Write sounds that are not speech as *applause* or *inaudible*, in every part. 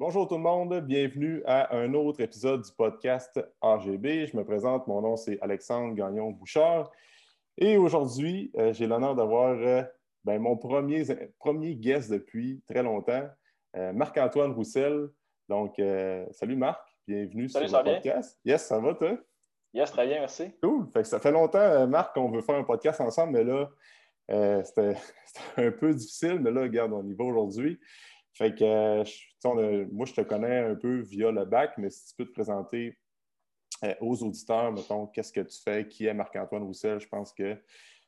Bonjour tout le monde, bienvenue à un autre épisode du podcast AGB. Je me présente, mon nom c'est Alexandre Gagnon-Bouchard et aujourd'hui, euh, j'ai l'honneur d'avoir euh, ben, mon premier, premier guest depuis très longtemps, euh, Marc-Antoine Roussel. Donc, salut Marc, bienvenue sur le podcast. Yes, ça va toi? Yes, très bien, merci. Cool. ça fait longtemps, Marc, qu'on veut faire un podcast ensemble, mais là, *laughs* c'était un peu difficile, mais là, regarde, on y va aujourd'hui. Fait que, euh, moi, je te connais un peu via le bac, mais si tu peux te présenter euh, aux auditeurs, mettons, qu'est-ce que tu fais, qui est Marc-Antoine Roussel, je pense que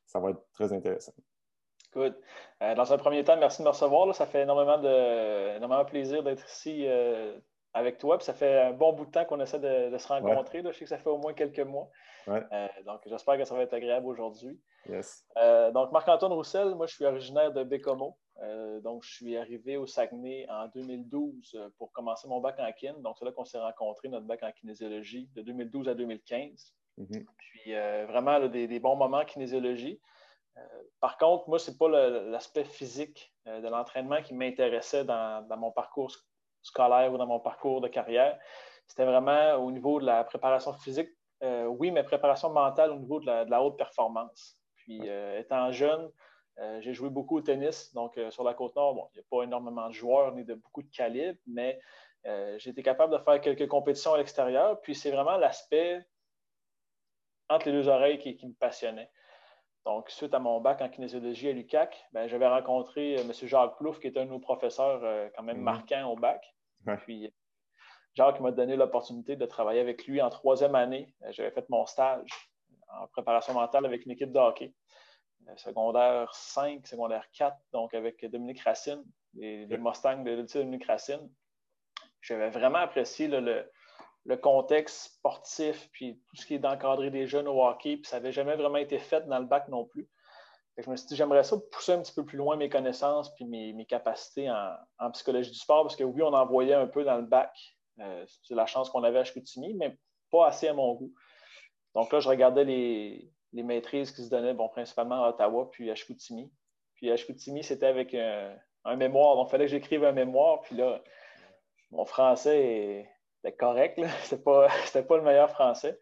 ça va être très intéressant. Good. Euh, dans un premier temps, merci de me recevoir. Ça fait énormément de, énormément plaisir d'être ici avec toi. Puis ça fait un bon bout de temps qu'on essaie de, se rencontrer. Je sais que ça fait au moins quelques mois. donc, j'espère que ça va être agréable aujourd'hui. Yes. donc, Marc-Antoine Roussel, moi, je suis originaire de Bécomo. Euh, donc, je suis arrivé au Saguenay en 2012 euh, pour commencer mon bac en kin. Donc, c'est là qu'on s'est rencontrés, notre bac en kinésiologie, de 2012 à 2015. Mm-hmm. Puis, euh, vraiment, des, bons moments en kinésiologie. par contre, moi, ce n'est pas l'aspect physique de l'entraînement qui m'intéressait dans, mon parcours scolaire ou dans mon parcours de carrière. C'était vraiment au niveau de la préparation physique, oui, mais préparation mentale au niveau de la haute performance. Puis, étant jeune, euh, j'ai joué beaucoup au tennis, donc euh, sur la côte nord, il n'y a pas énormément de joueurs ni de beaucoup de calibre, mais euh, j'ai été capable de faire quelques compétitions à l'extérieur. Puis c'est vraiment l'aspect entre les deux oreilles qui, me passionnait. Donc, suite à mon bac en kinésiologie à l'UCAC, ben, j'avais rencontré M. Jacques Plouf, qui est un de nos professeurs quand même mhm. marquants au bac. Puis Jacques m'a donné l'opportunité de travailler avec lui en troisième année. J'avais fait mon stage en préparation mentale avec une équipe de hockey. Euh, secondaire 5, secondaire 4, donc avec Dominique Racine, les, Mustangs de l'étude Dominique Racine. J'avais vraiment apprécié le, contexte sportif, puis tout ce qui est d'encadrer des jeunes au hockey, puis ça n'avait jamais vraiment été fait dans le bac non plus. je me suis dit, j'aimerais ça pousser un petit peu plus loin mes connaissances puis mes, capacités en, psychologie du sport, parce que oui, on en voyait un peu dans le bac. Euh, c'est la chance qu'on avait à Chicoutimi, mais pas assez à mon goût. Donc là, je regardais les, les maîtrises qui se donnaient bon, principalement à Ottawa puis à Chicoutimi. Puis à Chicoutimi, c'était avec un, mémoire. Donc, il fallait que j'écrive un mémoire. Puis là, mon français était correct. *laughs* Ce n'était pas, *laughs* pas le meilleur français.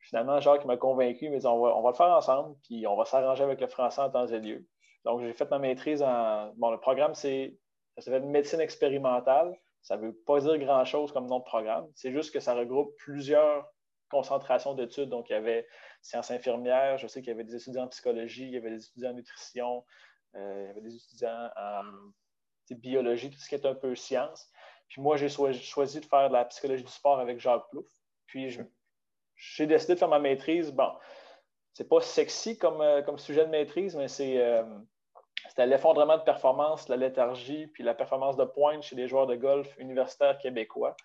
Finalement, Jacques m'a convaincu, il m'a dit on va, on va le faire ensemble, puis on va s'arranger avec le français en temps et lieu. Donc, j'ai fait ma maîtrise en. Bon, le programme, c'est. Ça s'appelle médecine expérimentale. Ça ne veut pas dire grand-chose comme nom de programme. C'est juste que ça regroupe plusieurs concentrations d'études. Donc, il y avait sciences infirmières, je sais qu'il y avait des étudiants en psychologie, il y avait des étudiants en nutrition, euh, il y avait des étudiants en biologie, tout ce qui est un peu science. Puis moi, j'ai choisi de faire de la psychologie du sport avec Jacques Plouf. Puis j'ai décidé de faire ma maîtrise. Bon, c'est pas sexy comme, euh, comme sujet de maîtrise, mais c'est euh, c'était l'effondrement de performance, la léthargie, puis la performance de pointe chez les joueurs de golf universitaires québécois.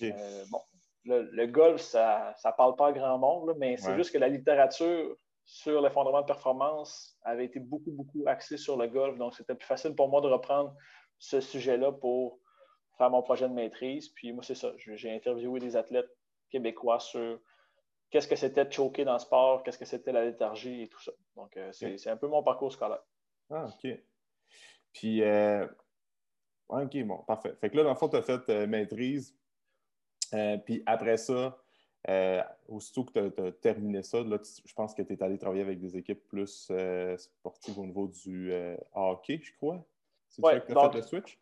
bon, le, golf, ça ne parle pas à grand monde, mais c'est juste que la littérature sur l'effondrement de performance avait été beaucoup, beaucoup axée sur le golf. Donc, c'était plus facile pour moi de reprendre ce sujet-là pour faire mon projet de maîtrise. Puis moi, c'est ça. J'ai interviewé des athlètes québécois sur qu'est-ce que c'était de choquer dans le sport, qu'est-ce que c'était la léthargie et tout ça. Donc, euh, c'est un peu mon parcours scolaire. Ah, OK. Puis, euh... OK, bon, parfait. Fait que là, dans le fond, tu as fait euh, maîtrise euh, puis après ça, euh, aussitôt que tu as, terminé ça, je pense que tu es allé travailler avec des équipes plus euh, sportives au niveau du hockey, je crois. C'est ouais, tu as fait le switch?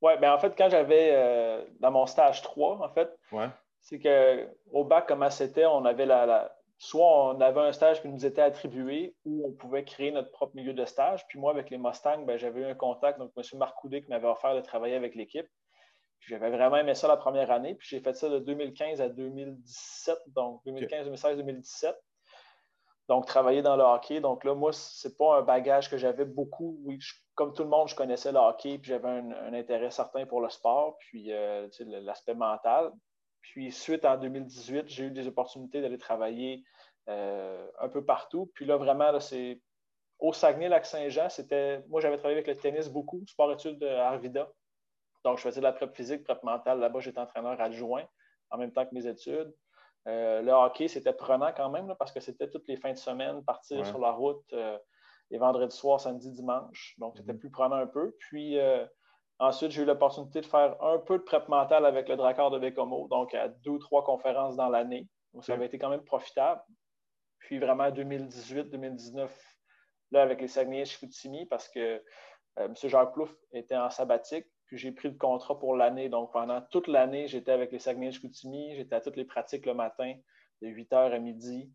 Oui, bien en fait, quand j'avais dans mon stage 3, en fait, c'est qu'au bac, comment c'était, on avait la, Soit on avait un stage qui nous était attribué ou on pouvait créer notre propre milieu de stage. Puis moi, avec les Mustangs, ben, j'avais eu un contact, donc M. Marc qui m'avait offert de travailler avec l'équipe. J'avais vraiment aimé ça la première année. Puis j'ai fait ça de 2015 à 2017, donc 2015, 2016, 2017. Donc, travailler dans le hockey. Donc là, moi, c'est pas un bagage que j'avais beaucoup. Oui, comme tout le monde, je connaissais le hockey, puis j'avais un, intérêt certain pour le sport, puis euh, l'aspect mental. Puis, suite en 2018, j'ai eu des opportunités d'aller travailler euh, un peu partout. Puis là, vraiment, c'est au Saguenay-Lac-Saint-Jean, c'était. Moi, j'avais travaillé avec le tennis beaucoup, sport-études à Arvida. Donc, je faisais de la prep physique, prep mentale. Là-bas, j'étais entraîneur adjoint en même temps que mes études. Euh, le hockey, c'était prenant quand même parce que c'était toutes les fins de semaine, partir sur la route euh, les vendredis soirs, samedi, dimanche. Donc, c'était mhm. plus prenant un peu. Puis, euh, Ensuite, j'ai eu l'opportunité de faire un peu de prep mental avec le Drakkar de Bécomo, donc à deux ou trois conférences dans l'année. Donc, ça avait été quand même profitable. Puis vraiment 2018-2019, là, avec les Saguenay Chicoutimi, parce que euh, M. Jacques Plouf était en sabbatique, puis j'ai pris le contrat pour l'année. Donc, pendant toute l'année, j'étais avec les Saguenay Chicoutimi, j'étais à toutes les pratiques le matin, de 8h à midi.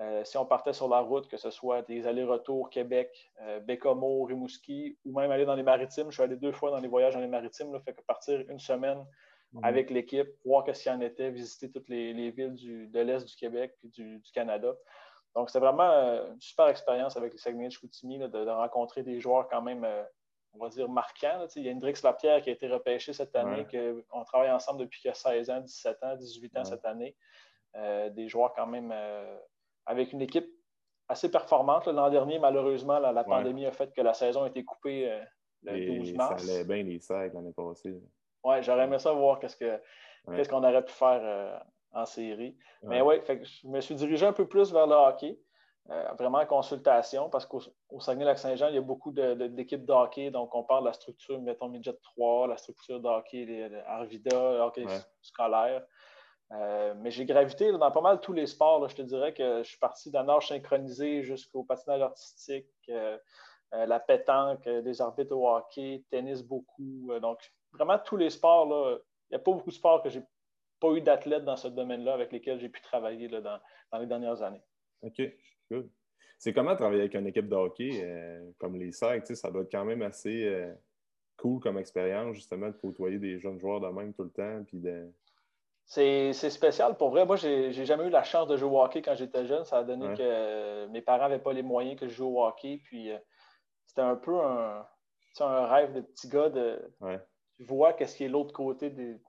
Euh, si on partait sur la route, que ce soit des allers-retours Québec, euh, Bécomo, Rimouski, ou même aller dans les maritimes, je suis allé deux fois dans les voyages dans les maritimes, là, fait que partir une semaine mhm. avec l'équipe, voir ce qu'il y en était, visiter toutes les, villes de l'Est du Québec et du, Canada. Donc, c'était vraiment euh, une super expérience avec les Saguenay de Chicoutimi, de, rencontrer des joueurs quand même, on va dire, marquants. Il y a Hendrix Lapierre qui a été repêché cette année, on travaille ensemble depuis qu'il a 16 ans, 17 ans, 18 ans cette année. des joueurs quand même avec une équipe assez performante. L'an dernier, malheureusement, la, pandémie a fait que la saison a été coupée euh, le 12 mars. Ça allait bien les sacs l'année passée. Oui, j'aurais aimé ça voir qu'est-ce qu'on aurait pu faire euh, en série. Mais oui, je me suis dirigé un peu plus vers le hockey. Euh, vraiment en consultation, parce qu'au Saguenay-Lac-Saint-Jean, il y a beaucoup d'équipes de, hockey. Donc, on parle de la structure, mettons, Midget 3, la structure de hockey, Arvida, le hockey scolaire. Euh, mais j'ai gravité dans pas mal tous les sports. Je te dirais que je suis parti d'un nage synchronisé jusqu'au patinage artistique, euh, la pétanque, des arbitres au hockey, tennis beaucoup. donc, vraiment tous les sports. Il n'y a pas beaucoup de sports que j'ai pas eu d'athlètes dans ce domaine-là avec lesquels j'ai pu travailler dans, les dernières années. OK, C'est comment travailler avec une équipe de hockey comme les SAC? Ça doit être quand même assez cool comme expérience, justement, de côtoyer des jeunes joueurs de même tout le temps. Puis de c'est spécial. Pour vrai, moi, j'ai jamais eu la chance de jouer au hockey quand j'étais jeune. Ça a donné que mes parents n'avaient pas les moyens que je joue au hockey. Puis euh, c'était un peu un, un, rêve de petit gars de. Tu vois qu'est-ce qui est l'autre côté des.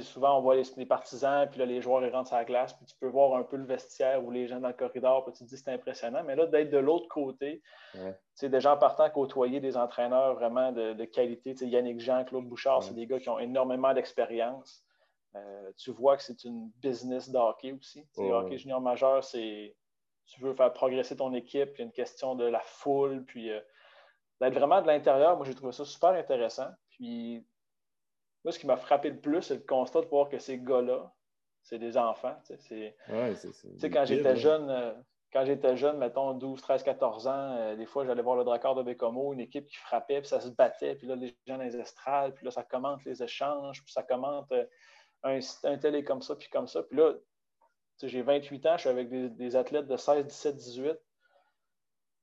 Souvent, on voit les, partisans, puis là, les joueurs ils rentrent sur la glace, puis tu peux voir un peu le vestiaire ou les gens dans le corridor, puis tu te dis c'est impressionnant. Mais là, d'être de l'autre côté, c'est des gens partant côtoyer des entraîneurs vraiment de, de qualité. Yannick Jean, Claude Bouchard, c'est des gars qui ont énormément d'expérience. Euh, tu vois que c'est une business d'hockey aussi. Le Hockey junior majeur, c'est tu veux faire progresser ton équipe, il y a une question de la foule, puis euh, d'être vraiment de l'intérieur, moi j'ai trouvé ça super intéressant. Puis moi, ce qui m'a frappé le plus, c'est le constat de voir que ces gars-là, c'est des enfants. Quand j'étais jeune, euh, quand j'étais jeune, mettons 12, 13, 14 ans, des fois j'allais voir le Drakkar de Bécomo, une équipe qui frappait, puis ça se battait, puis là les gens dans les estrades, puis là ça commente les échanges, puis ça commente un, un tel est comme ça, puis comme ça. Puis là, j'ai 28 ans, je suis avec des, athlètes de 16, 17, 18.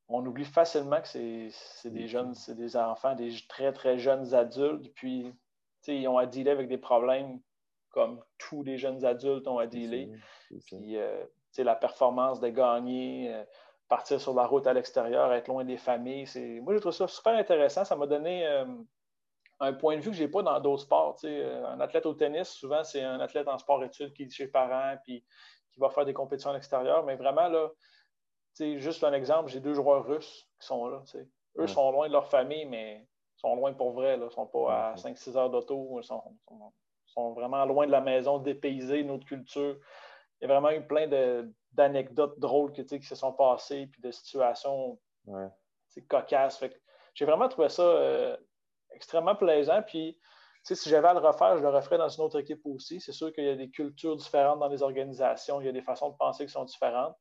On oublie facilement que c'est des jeunes, c'est des enfants, des très, très jeunes adultes. Puis, ils ont à dealer avec des problèmes comme tous les jeunes adultes ont à dealer. Puis, euh, la performance de gagner, euh, partir sur la route à l'extérieur, être loin des familles. Moi, je trouve ça super intéressant. Ça m'a donné euh, un point de vue que je n'ai pas dans d'autres sports. Euh, un athlète au tennis, souvent, c'est un athlète en sport-études qui est chez les parents puis qui va faire des compétitions à l'extérieur. Mais vraiment, là, juste un exemple, j'ai deux joueurs russes qui sont là. Eux sont loin de leur famille, mais sont loin pour vrai. Ils ne sont pas à 5-6 heures d'auto. Ils sont, vraiment loin de la maison, dépaysés, notre culture. Il y a vraiment eu plein d'anecdotes drôles qui, qui se sont passées, puis de situations cocasses. J'ai vraiment trouvé ça euh, extrêmement plaisant. Puis, si j'avais à le refaire, je le referais dans une autre équipe aussi. C'est sûr qu'il y a des cultures différentes dans les organisations, il y a des façons de penser qui sont différentes.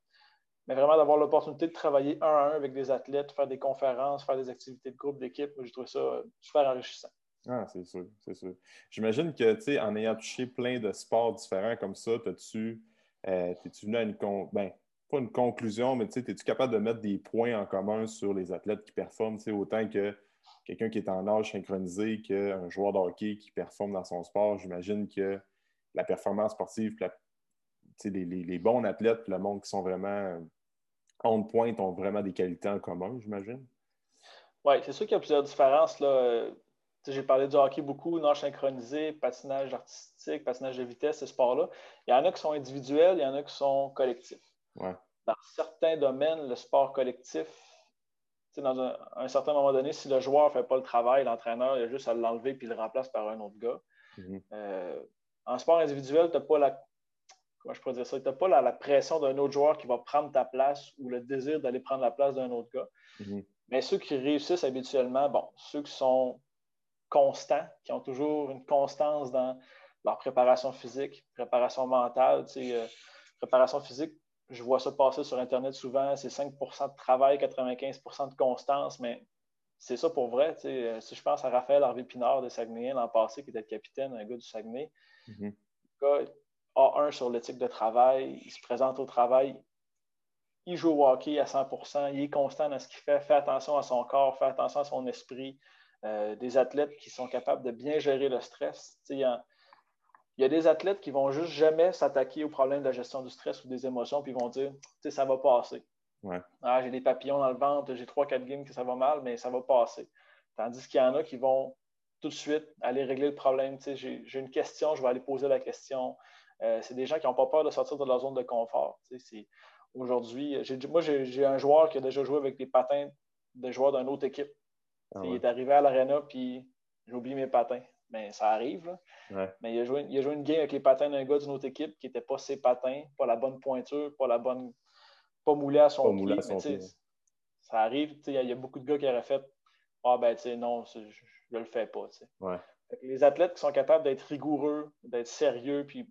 Mais vraiment d'avoir l'opportunité de travailler un à un avec des athlètes, faire des conférences, faire des activités de groupe, d'équipe, je trouve ça super enrichissant. Ah, c'est sûr, c'est sûr. J'imagine que, tu sais, en ayant touché plein de sports différents comme ça, as-tu, euh, es-tu venu à une, ben, pas une conclusion, mais tu sais, es-tu capable de mettre des points en commun sur les athlètes qui performent, autant que quelqu'un qui est en âge synchronisé qu'un joueur de hockey qui performe dans son sport, j'imagine que la performance sportive, les, bons athlètes, le monde qui sont vraiment on pointe ont vraiment des qualités en commun, j'imagine. Oui, c'est sûr qu'il y a plusieurs différences. Là. J'ai parlé du hockey beaucoup, nage synchronisé, patinage artistique, patinage de vitesse, ces sports-là. Il y en a qui sont individuels, il y en a qui sont collectifs. Dans certains domaines, le sport collectif dans un, certain moment donné, si le joueur ne fait pas le travail, l'entraîneur, il a juste à l'enlever puis le remplace par un autre gars. Mhm. Euh, en sport individuel, tu n'as pas la. Comment je pourrais dire ça? Tu pas la, pression d'un autre joueur qui va prendre ta place ou le désir d'aller prendre la place d'un autre gars. Mhm. Mais ceux qui réussissent habituellement, bon, ceux qui sont constants, qui ont toujours une constance dans leur préparation physique, préparation mentale. Euh, préparation physique, je vois ça passer sur Internet souvent, c'est 5% de travail, 95% de constance, mais c'est ça pour vrai. Euh, si je pense à Raphaël Harvey Pinard de Saguenay l'an passé, qui était capitaine, un gars du Saguenay, mm gars A1 sur l'éthique de travail, il se présente au travail, il joue au hockey à 100% il est constant dans ce qu'il fait, fait attention à son corps, fait attention à son esprit. Euh, des athlètes qui sont capables de bien gérer le stress. Il y, a, des athlètes qui vont juste jamais s'attaquer au problème de la gestion du stress ou des émotions, puis ils vont dire ça va passer. Ah, j'ai des papillons dans le ventre, j'ai trois, quatre games que ça va mal, mais ça va passer. Tandis qu'il y en a qui vont tout de suite aller régler le problème. J'ai une question, je vais aller poser la question. Euh, c'est des gens qui n'ont pas peur de sortir de leur zone de confort. Aujourd'hui, moi, j'ai un joueur qui a déjà joué avec des patins de joueurs d'une autre équipe. Ah il est arrivé à l'aréna, puis j'ai oublié mes patins. Mais ça arrive. Mais il a, joué, il a, joué, une game avec les patins d'un gars d'une autre équipe qui n'était pas ses patins, pas la bonne pointure, pas la bonne. pas moulé à son pied. Ça arrive. Il y, a beaucoup de gars qui auraient fait Ah ben tu sais, non, je ne le fais pas. Les athlètes qui sont capables d'être rigoureux, d'être sérieux, puis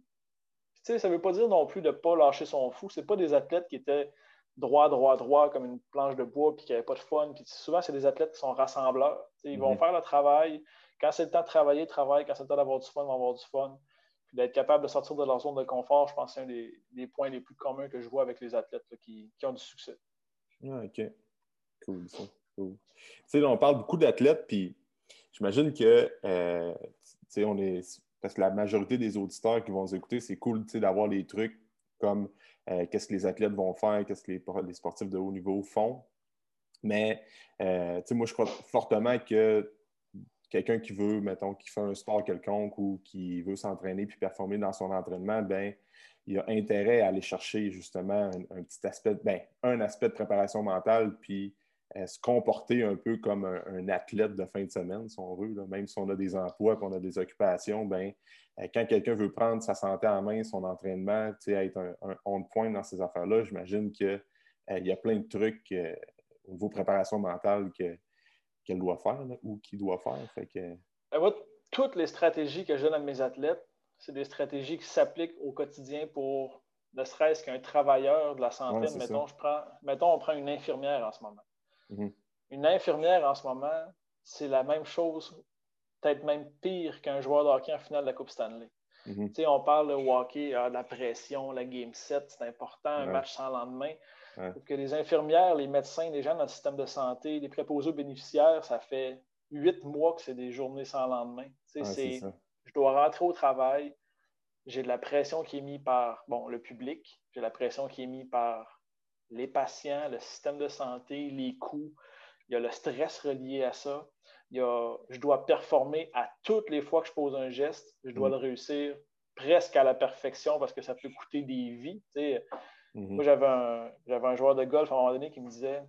ça ne veut pas dire non plus de ne pas lâcher son fou. Ce pas des athlètes qui étaient droit, droit, droit, comme une planche de bois, puis qui n'avaient pas de fun. Puis souvent, c'est des athlètes qui sont rassembleurs. ils vont mhm. faire le travail. Quand c'est le temps de travailler, ils travaillent. Quand c'est le temps d'avoir du fun, ils vont avoir du fun. Puis d'être capable de sortir de leur zone de confort, je pense que c'est un des, points les plus communs que je vois avec les athlètes qui, ont du succès. Ah, OK. Cool, ça. Cool. Tu sais, on parle beaucoup d'athlètes, puis j'imagine que, euh, on est... Parce que la majorité des auditeurs qui vont nous écouter, c'est cool, d'avoir les trucs comme euh, qu'est-ce que les athlètes vont faire, qu'est-ce que les, sportifs de haut niveau font. Mais euh, moi, je crois fortement que quelqu'un qui veut, mettons, qui fait un sport quelconque ou qui veut s'entraîner puis performer dans son entraînement, ben il a intérêt à aller chercher justement un, petit aspect, ben, un aspect de préparation mentale, puis se comporter un peu comme un, athlète de fin de semaine, si on veut. Même si on a des emplois, qu'on a des occupations, ben, euh, quand quelqu'un veut prendre sa santé en main, son entraînement, être un, un on-point dans ces affaires-là, j'imagine qu'il euh, y a plein de trucs au niveau préparation mentale qu'elle doit faire ou qu'il doit faire. Ben, toutes les stratégies que je donne à mes athlètes, c'est des stratégies qui s'appliquent au quotidien pour ne serait-ce qu'un travailleur de la santé. mettons, je prends, mettons, on prend une infirmière en ce moment. Mhm. Une infirmière en ce moment, c'est la même chose peut-être même pire qu'un joueur de hockey en finale de la Coupe Stanley. Mhm. On parle de hockey, ah, de la pression, la game set, c'est important, un match sans lendemain. que les infirmières, les médecins, les gens dans le système de santé, les préposés aux bénéficiaires, ça fait huit mois que c'est des journées sans lendemain. je dois rentrer au travail, j'ai de la pression qui est mise par bon, le public, j'ai la pression qui est mise par les patients, le système de santé, les coûts, il y a le stress relié à ça je dois performer à toutes les fois que je pose un geste. Je dois mm. le réussir presque à la perfection parce que ça peut coûter des vies. Mm-hmm. Moi, j'avais un, un, joueur de golf à un moment donné qui me disait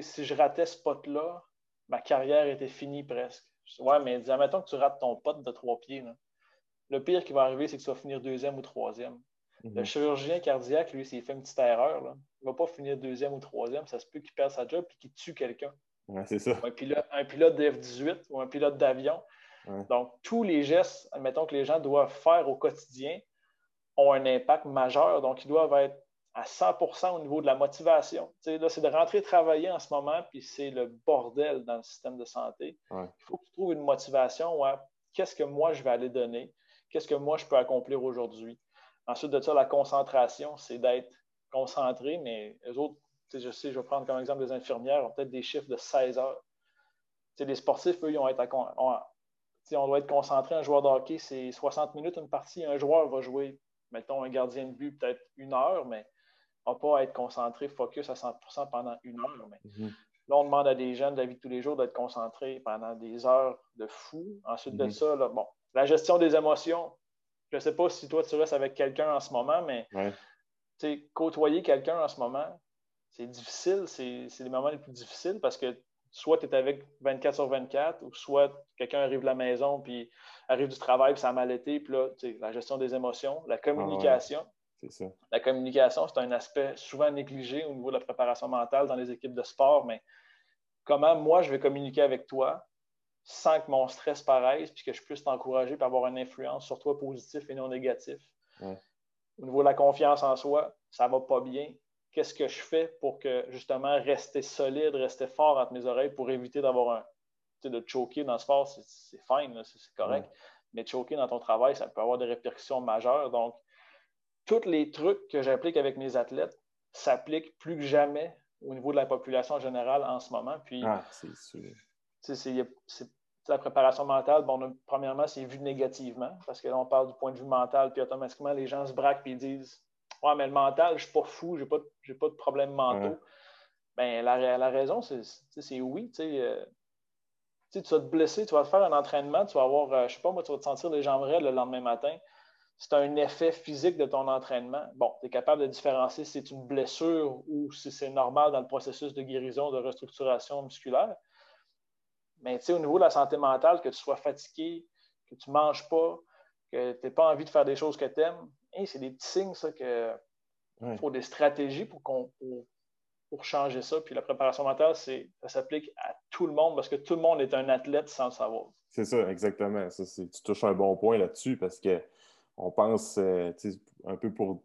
si je ratais ce pot-là, ma carrière était finie presque. ouais, mais dis, admettons que tu rates ton pot de trois pieds. Le pire qui va arriver, c'est que tu vas finir deuxième ou troisième. Le mm-hmm. chirurgien cardiaque, lui, s'il fait une petite erreur, là, il ne va pas finir deuxième ou troisième. Ça se peut qu'il perde sa job et qu'il tue quelqu'un c'est ça. Un pilote, un pilote de F-18 ou un pilote d'avion. Donc, tous les gestes, admettons que les gens doivent faire au quotidien, ont un impact majeur. Donc, ils doivent être à 100% au niveau de la motivation. là, c'est de rentrer travailler en ce moment, puis c'est le bordel dans le système de santé. Il faut que tu trouves une motivation. Qu'est-ce que moi, je vais aller donner? Qu'est-ce que moi, je peux accomplir aujourd'hui? Ensuite de ça, la concentration, c'est d'être concentré, mais les autres je sais, je vais prendre comme exemple des infirmières, ont peut-être des chiffres de 16 heures. les sportifs, eux, ils ont être on doit être concentré. Un joueur de hockey, c'est 60 minutes une partie. Un joueur va jouer, mettons, un gardien de but, peut-être une heure, mais ne va pas être concentré, focus à 100% pendant une heure. Mais mm-hmm. Là, on demande à des jeunes de la vie de tous les jours d'être concentrés pendant des heures de fou. Ensuite de mm-hmm. ça, bon, la gestion des émotions. Je ne sais pas si toi, tu restes avec quelqu'un en ce moment, mais côtoyer quelqu'un en ce moment, c'est difficile, c'est les moments les plus difficiles parce que soit tu es avec 24 sur 24 ou soit quelqu'un arrive de la maison puis arrive du travail puis ça a mal été. Puis là, la gestion des émotions, la communication. c'est ça. La communication, c'est un aspect souvent négligé au niveau de la préparation mentale dans les équipes de sport, mais comment moi je vais communiquer avec toi sans que mon stress paraisse, puis que je puisse t'encourager pour avoir une influence sur toi positif et non négatif. Au niveau de la confiance en soi, ça va pas bien. Qu'est-ce que je fais pour que justement rester solide, rester fort entre mes oreilles pour éviter d'avoir un. de choquer dans le sport, c'est fine, c'est correct. Mais choquer dans ton travail, ça peut avoir des répercussions majeures. Donc, tous les trucs que j'applique avec mes athlètes s'appliquent plus que jamais au niveau de la population générale en ce moment. Puis, ah, c'est la préparation mentale, bon, premièrement, c'est vu négativement, parce que là, on parle du point de vue mental, puis automatiquement, les gens se braquent et disent Ouais, mais le mental, je ne suis pas fou, je n'ai pas, pas, de problème mentaux. Ben, la, la, raison, c'est oui. Euh, tu vas te blesser, tu vas te faire un entraînement, tu vas avoir, euh, je ne sais pas, moi, tu vas te sentir les jambes raides le lendemain matin. C'est un effet physique de ton entraînement. Bon, tu es capable de différencier si c'est une blessure ou si c'est normal dans le processus de guérison, de restructuration musculaire. Mais au niveau de la santé mentale, que tu sois fatigué, que tu ne manges pas, que tu n'aies pas envie de faire des choses que tu aimes, c'est des petits signes, ça, que faut des stratégies pour, pour, changer ça. Puis la préparation mentale, ça s'applique à tout le monde parce que tout le monde est un athlète sans le savoir. C'est ça, exactement. Ça, tu touches un bon point là-dessus parce qu'on pense, euh, un peu pour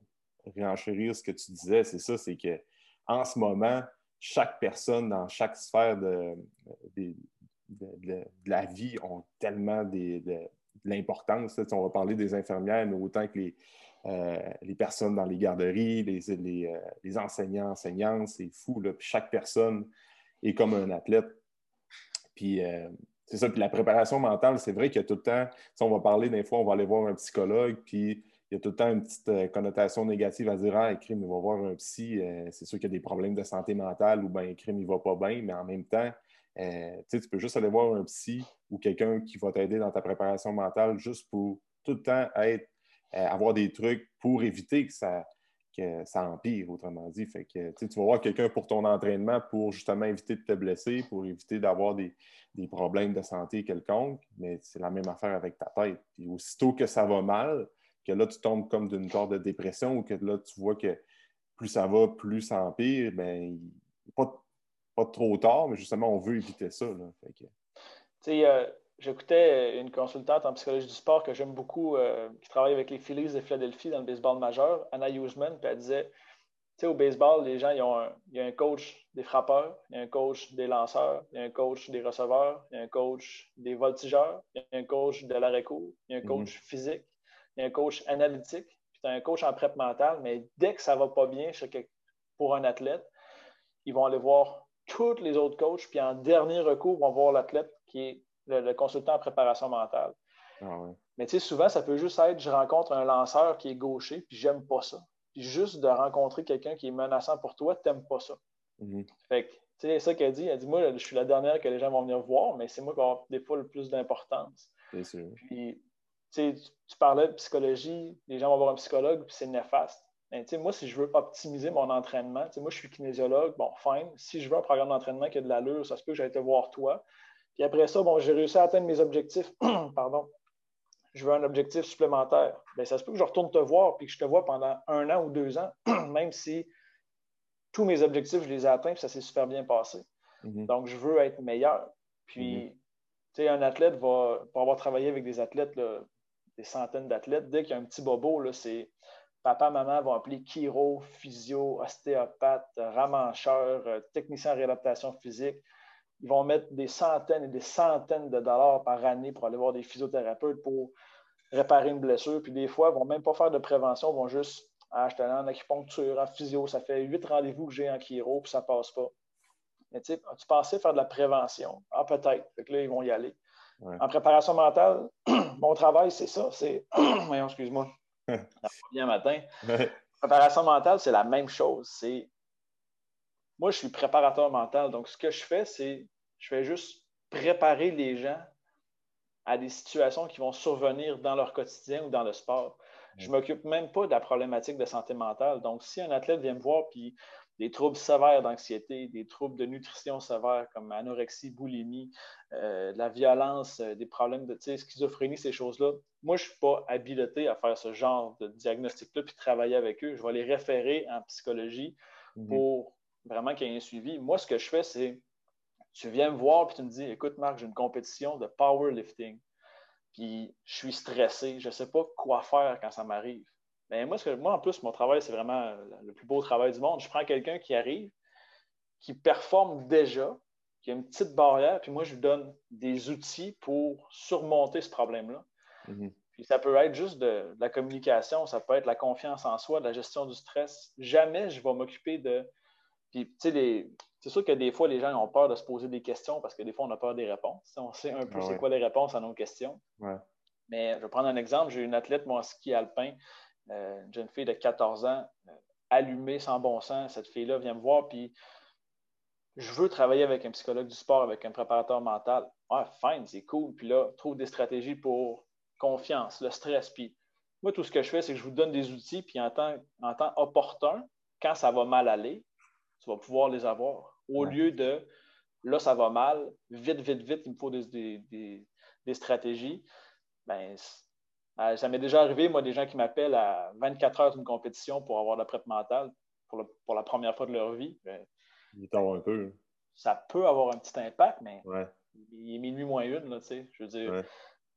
réenchérir ce que tu disais, c'est ça, c'est qu'en ce moment, chaque personne dans chaque sphère de, de, la vie ont tellement de, l'importance. On va parler des infirmières, mais autant que les, euh, les personnes dans les garderies, les, euh, les, enseignants, enseignantes, c'est fou. Chaque personne est comme un athlète. Puis euh, c'est ça. Puis la préparation mentale, c'est vrai qu'il y a tout le temps, on va parler des fois, on va aller voir un psychologue, puis il y a tout le temps une petite connotation négative à dire Ah, crime, il va voir un psy, c'est sûr qu'il y a des problèmes de santé mentale ou bien crime, il va pas bien, mais en même temps, tu peux juste aller voir un psy ou quelqu'un qui va t'aider dans ta préparation mentale juste pour tout le temps être, avoir des trucs pour éviter que ça, empire, autrement dit. Fait que, tu vas voir quelqu'un pour ton entraînement pour justement éviter de te blesser, pour éviter d'avoir des, problèmes de santé quelconques, mais c'est la même affaire avec ta tête. Puis aussitôt que ça va mal, que là, tu tombes comme d'une genre de dépression ou que là, tu vois que plus ça va, plus ça empire, bien, pas, pas trop tard, mais justement, on veut éviter ça. Tu sais, euh, j'écoutais une consultante en psychologie du sport que j'aime beaucoup, euh, qui travaille avec les Phillies de Philadelphie dans le baseball majeur, Anna Huseman, puis elle disait, tu sais, au baseball, les gens, ils ont un, il y a un coach des frappeurs, il y a un coach des lanceurs, il y a un coach des receveurs, il y a un coach des voltigeurs, il y a un coach de l'arrêt-court, il y a un coach mhm. physique, il y a un coach analytique, puis tu as un coach en prep mentale, mais dès que ça va pas bien pour un athlète, ils vont aller voir tous les autres coachs, puis en dernier recours, vont voir l'athlète qui est le, consultant en préparation mentale. Ah Mais tu sais, souvent, ça peut juste être je rencontre un lanceur qui est gaucher, puis j'aime pas ça. Puis juste de rencontrer quelqu'un qui est menaçant pour toi, t'aimes pas ça. Mm-hmm. Fait que, tu sais, c'est ça qu'elle dit. Elle dit Moi, je suis la dernière que les gens vont venir voir, mais c'est moi qui vais avoir des fois le plus d'importance. Puis, tu, tu parlais de psychologie, les gens vont voir un psychologue, puis c'est néfaste. Ben, moi, si je veux optimiser mon entraînement, moi, je suis kinésiologue, bon, fine. Si je veux un programme d'entraînement qui a de l'allure, ça se peut que j'aille te voir toi. Puis après ça, bon, j'ai réussi à atteindre mes objectifs. *clears throat* Pardon. Je veux un objectif supplémentaire. Bien, ça se peut que je retourne te voir puis que je te vois pendant un an ou deux ans, *clears throat* même si tous mes objectifs, je les ai atteints et ça s'est super bien passé. Mm-hmm. Donc, je veux être meilleur. Puis, mm-hmm. tu sais, un athlète va, pour avoir travaillé avec des athlètes, des centaines d'athlètes, dès qu'il y a un petit bobo, c'est papa, maman vont appeler chiro, physio, ostéopathe, ramancheur, euh, technicien en réadaptation physique. Ils vont mettre des centaines et des centaines de dollars par année pour aller voir des physiothérapeutes pour réparer une blessure. Puis des fois, ils ne vont même pas faire de prévention, ils vont juste acheter en acupuncture, en physio. Ça fait huit rendez-vous que j'ai en chiro, puis ça ne passe pas. Mais tu sais, tu pensais faire de la prévention? Ah, peut-être. Fait que là, ils vont y aller. En préparation mentale, *clears throat* mon travail, c'est ça. C'est. *clears throat* Voyons, excuse-moi bien *laughs* matin. Préparation mentale, c'est la même chose. C'est moi, je suis préparateur mental. Donc, ce que je fais, c'est je fais juste préparer les gens à des situations qui vont survenir dans leur quotidien ou dans le sport. Je ne m'occupe même pas de la problématique de santé mentale. Donc, si un athlète vient me voir puis des troubles sévères d'anxiété, des troubles de nutrition sévères comme anorexie, boulimie, euh, de la violence, euh, des problèmes de schizophrénie, ces choses-là. Moi, je ne suis pas habilité à faire ce genre de diagnostic-là puis travailler avec eux. Je vais les référer en psychologie mhm. pour vraiment qu'il y ait un suivi. Moi, ce que je fais, c'est tu viens me voir et tu me dis Écoute, Marc, j'ai une compétition de powerlifting. Puis je suis stressé, je ne sais pas quoi faire quand ça m'arrive. Mais moi, moi, en plus, mon travail, c'est vraiment le plus beau travail du monde. Je prends quelqu'un qui arrive, qui performe déjà, qui a une petite barrière, puis moi, je lui donne des outils pour surmonter ce problème-là. Mm-hmm. Puis ça peut être juste de, la communication, ça peut être la confiance en soi, de la gestion du stress. Jamais je vais m'occuper de. Puis, tu sais, c'est sûr que des fois, les gens ont peur de se poser des questions parce que des fois, on a peur des réponses. On sait un peu ah c'est quoi les réponses à nos questions. Mais je vais prendre un exemple. J'ai une athlète, moi, en ski alpin, euh, une jeune fille de 14 ans, euh, allumée sans bon sens. Cette fille-là vient me voir, puis je veux travailler avec un psychologue du sport, avec un préparateur mental. Ah, fine, c'est cool. Puis là, trouve des stratégies pour confiance, le stress. Puis moi, tout ce que je fais, c'est que je vous donne des outils, puis en temps, en temps opportun, quand ça va mal aller, tu vas pouvoir les avoir. Au lieu de là, ça va mal, vite, vite, vite, il me faut des, stratégies. Ben, euh, ça m'est déjà arrivé, moi, des gens qui m'appellent à 24 heures d'une compétition pour avoir la prep mentale pour, pour, la première fois de leur vie. Ben, un peu. Ça peut avoir un petit impact, mais il est minuit moins une, là, tu sais. Je veux dire,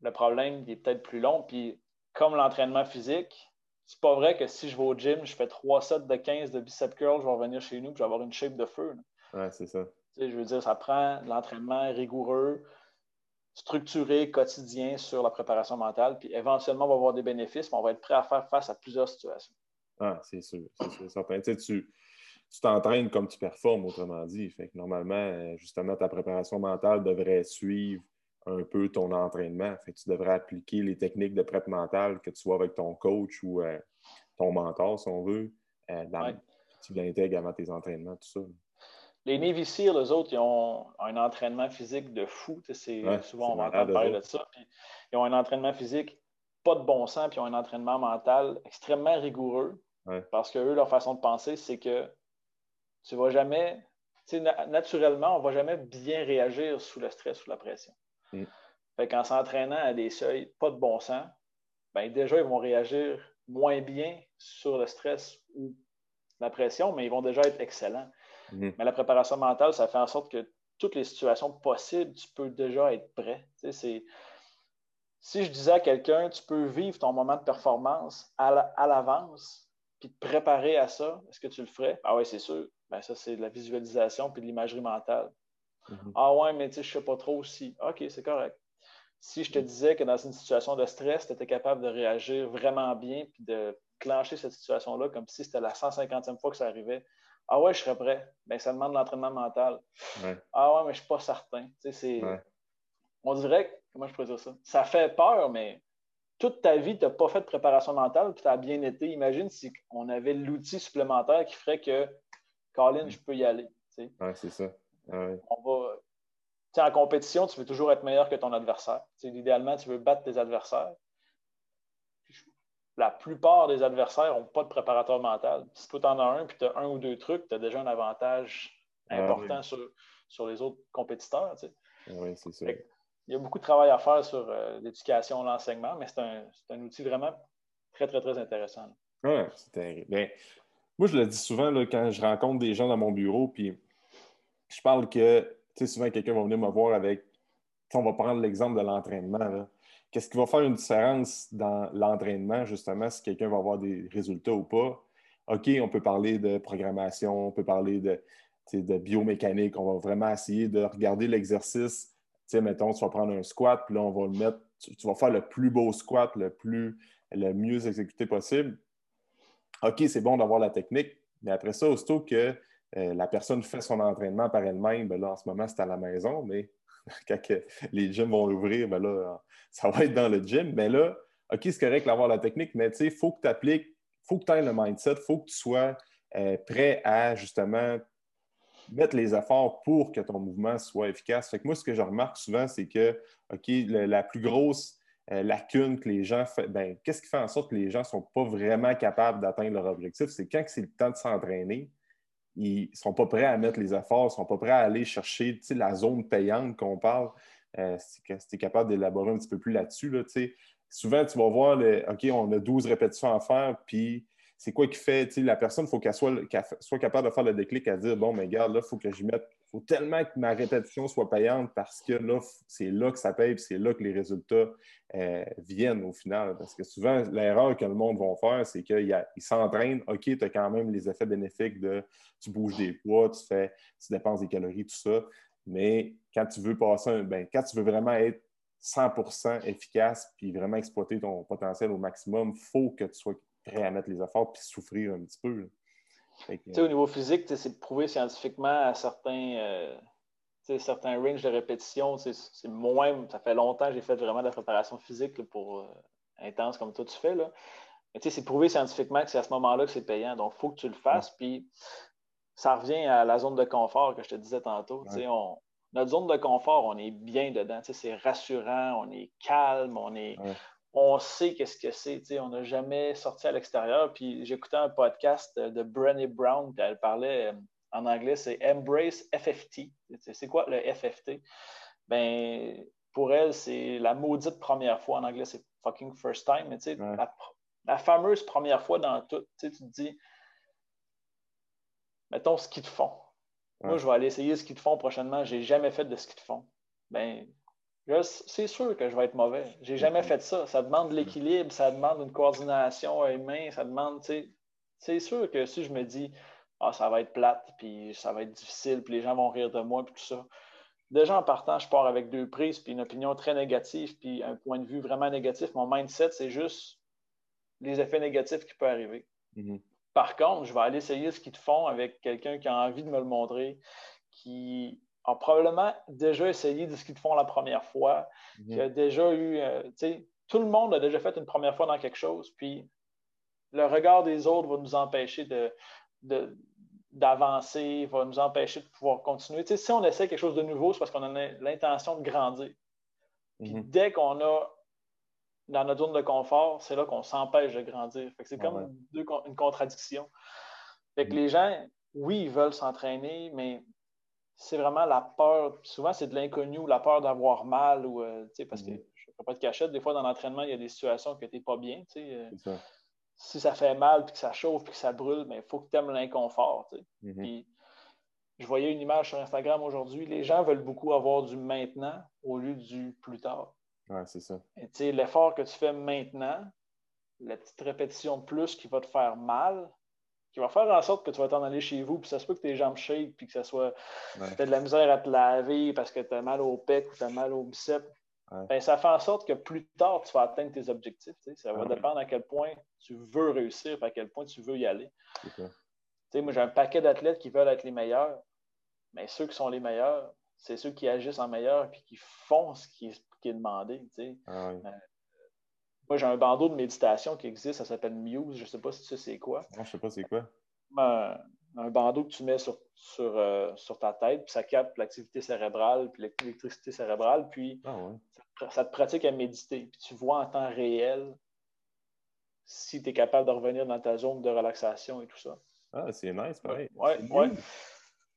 le problème, il est peut-être plus long. Puis, comme l'entraînement physique, c'est pas vrai que si je vais au gym, je fais trois sets de 15 de bicep curl, je vais revenir chez nous et je vais avoir une shape de feu. Ouais, c'est ça. je veux dire, ça prend l'entraînement rigoureux, structuré, quotidien sur la préparation mentale, puis éventuellement, on va avoir des bénéfices, mais on va être prêt à faire face à plusieurs situations. Ah, c'est sûr, c'est sûr. Tu tu t'entraînes comme tu performes, autrement dit. Fait que normalement, justement, ta préparation mentale devrait suivre un peu ton entraînement. Fait tu devrais appliquer les techniques de prep mentale que tu vois avec ton coach ou euh, ton mentor, si on veut. Euh, Tu l'intègres avant tes entraînements, tout ça. Les Navy SEAL, eux autres, ils ont un entraînement physique de fou. souvent, on va entendre parler de ça. ils ont un entraînement physique pas de bon sens, puis ils ont un entraînement mental extrêmement rigoureux. Parce que eux, leur façon de penser, c'est que tu ne vas jamais, naturellement, on ne va jamais bien réagir sous le stress, sous la pression. Mm. Fait qu'en s'entraînant à des seuils pas de bon sens, ben déjà, ils vont réagir moins bien sur le stress ou la pression, mais ils vont déjà être excellents. Mm. Mais la préparation mentale, ça fait en sorte que toutes les situations possibles, tu peux déjà être prêt. Si je disais à quelqu'un, tu peux vivre ton moment de performance à l'avance, puis te préparer à ça, est-ce que tu le ferais? Ah oui, c'est sûr. Ben, ça, c'est de la visualisation puis de l'imagerie mentale. Mhm. Ah ouais, mais tu sais, je ne sais pas trop si. OK, c'est correct. Si je te disais que dans une situation de stress, tu étais capable de réagir vraiment bien puis de clencher cette situation-là comme si c'était la 150e fois que ça arrivait, ah ouais, je serais prêt. Ben, ça demande de l'entraînement mental. Ah ouais, mais je ne suis pas certain. On dirait, comment je pourrais dire ça? Ça fait peur, mais toute ta vie, tu n'as pas fait de préparation mentale, puis tu as bien été. Imagine si on avait l'outil supplémentaire qui ferait que, Colin, je peux y aller. C'est ça. On va. en compétition, tu veux toujours être meilleur que ton adversaire. idéalement, tu veux battre tes adversaires. La plupart des adversaires n'ont pas de préparateur mental. Si toi, tu en as un, puis tu as un ou deux trucs, tu as déjà un avantage ah important sur, les autres compétiteurs. Oui, c'est ça. Il y a beaucoup de travail à faire sur euh, l'éducation, l'enseignement, mais c'est un, outil vraiment très, très, très intéressant. Oui, c'est terrible. Ben, moi, je le dis souvent là, quand je rencontre des gens dans mon bureau, puis je parle que, tu sais, souvent quelqu'un va venir me voir avec, on va prendre l'exemple de l'entraînement. Qu'est-ce qui va faire une différence dans l'entraînement, justement, si quelqu'un va avoir des résultats ou pas? OK, on peut parler de programmation, on peut parler de, biomécanique, on va vraiment essayer de regarder l'exercice. Tu sais, mettons, tu vas prendre un squat, puis là, on va le mettre, tu, vas faire le plus beau squat, le plus, le mieux exécuté possible. OK, c'est bon d'avoir la technique, mais après ça, aussitôt que euh, la personne fait son entraînement par elle-même, ben là, en ce moment, c'est à la maison, mais *laughs* quand les gyms vont ouvrir, ben là, ça va être dans le gym. Mais là, OK, c'est correct d'avoir la technique, mais il faut que tu appliques, il faut que tu aies le mindset, il faut que tu sois euh, prêt à justement mettre les efforts pour que ton mouvement soit efficace. Fait que moi, ce que je remarque souvent, c'est que, OK, la plus grosse euh, lacune que les gens font, ben, qu'est-ce qui fait en sorte que les gens ne sont pas vraiment capables d'atteindre leur objectif? C'est quand c'est le temps de s'entraîner, ils ne sont pas prêts à mettre les efforts, ils ne sont pas prêts à aller chercher la zone payante qu'on parle. Euh, si tu es capable d'élaborer un petit peu plus là-dessus, là, souvent tu vas voir, OK, on a 12 répétitions à faire, puis c'est quoi qui fait, la personne, il faut qu'elle soit, soit, capable de faire le déclic à dire, bon, mais regarde, là, il faut que je mette, faut tellement que ma répétition soit payante parce que là, c'est là que ça paye, c'est là que les résultats euh, viennent au final. Parce que souvent, l'erreur que le monde va faire, c'est qu'ils s'entraînent, OK, tu as quand même les effets bénéfiques de tu bouges des poids, tu fais, tu dépenses des calories, tout ça. Mais quand tu veux passer ben, quand tu veux vraiment être 100% efficace puis vraiment exploiter ton potentiel au maximum, il faut que tu sois prêt à mettre les efforts puis souffrir un petit peu. Au niveau physique, c'est prouvé scientifiquement à certains, euh, certains ranges de répétition. C'est moins. Ça fait longtemps que j'ai fait vraiment de la préparation physique pour euh, intense comme toi tu fais. Là. Mais c'est prouvé scientifiquement que c'est à ce moment-là que c'est payant. Donc, il faut que tu le fasses. Puis ça revient à la zone de confort que je te disais tantôt. On, notre zone de confort, on est bien dedans. C'est rassurant, on est calme, on est. On sait qu'est-ce que c'est. On n'a jamais sorti à l'extérieur. Puis j'écoutais un podcast de Brené Brown, puis elle parlait euh, en anglais, c'est Embrace FFT. C'est quoi le FFT? Ben, pour elle, c'est la maudite première fois. En anglais, c'est fucking first time. Mais la, la, fameuse première fois dans tout. Tu te dis, mettons, ski de fond. Moi, je vais aller essayer ski de fond prochainement. Je n'ai jamais fait de ski de fond. Ben, c'est sûr que je vais être mauvais. J'ai jamais mm-hmm. fait ça. Ça demande de l'équilibre, ça demande une coordination humaine, ça demande, tu sais, c'est sûr que si je me dis, ah, ça va être plate, puis ça va être difficile, puis les gens vont rire de moi, puis tout ça. Déjà en partant, je pars avec deux prises, puis une opinion très négative, puis un point de vue vraiment négatif. Mon mindset, c'est juste les effets négatifs qui peuvent arriver. Mm-hmm. Par contre, je vais aller essayer ce qu'ils te font avec quelqu'un qui a envie de me le montrer, qui a probablement déjà essayé de ce qu'ils te font la première fois, mhm. qui a déjà eu, euh, tu sais, tout le monde a déjà fait une première fois dans quelque chose, puis le regard des autres va nous empêcher de, d'avancer, va nous empêcher de pouvoir continuer. Tu sais, si on essaie quelque chose de nouveau, c'est parce qu'on a l'intention de grandir. Puis mhm. dès qu'on a dans notre zone de confort, c'est là qu'on s'empêche de grandir. c'est comme une contradiction. Fait que mm. les gens, oui, ils veulent s'entraîner, mais c'est vraiment la peur. Souvent, c'est de l'inconnu ou la peur d'avoir mal. Ou, euh, parce que mm. je ne fais pas de cachette. Des fois, dans l'entraînement, il y a des situations que tu n'es pas bien. Euh, si ça fait mal, puis que ça chauffe, puis que ça brûle, il faut que tu aimes l'inconfort. Mm-hmm. je voyais une image sur Instagram aujourd'hui. Les gens veulent beaucoup avoir du maintenant au lieu du plus tard. Oui, c'est ça. l'effort que tu fais maintenant, la petite répétition de plus qui va te faire mal, qui va faire en sorte que tu vas t'en aller chez vous, puis ça se peut que tes jambes shake, puis que ça soit. Tu as de la misère à te laver parce que tu as mal au pec ou tu as mal au biceps. Ben, ça fait en sorte que plus tard, tu vas atteindre tes objectifs. Ça va dépendre à quel point tu veux réussir, à quel point tu veux y aller. Moi, j'ai un paquet d'athlètes qui veulent être les meilleurs, mais ceux qui sont les meilleurs, c'est ceux qui agissent en meilleur et qui font ce qui, qui est demandé. Ah euh, moi, j'ai un bandeau de méditation qui existe, ça s'appelle Muse. Je ne sais pas si tu sais c'est quoi. je ne sais pas c'est quoi. Un, bandeau que tu mets sur, sur, euh, sur ta tête, puis ça capte l'activité cérébrale, puis l'électricité cérébrale, puis ah ça, te pratique à méditer. Puis tu vois en temps réel si tu es capable de revenir dans ta zone de relaxation et tout ça. Ah, c'est nice, pareil. Oui, ouais.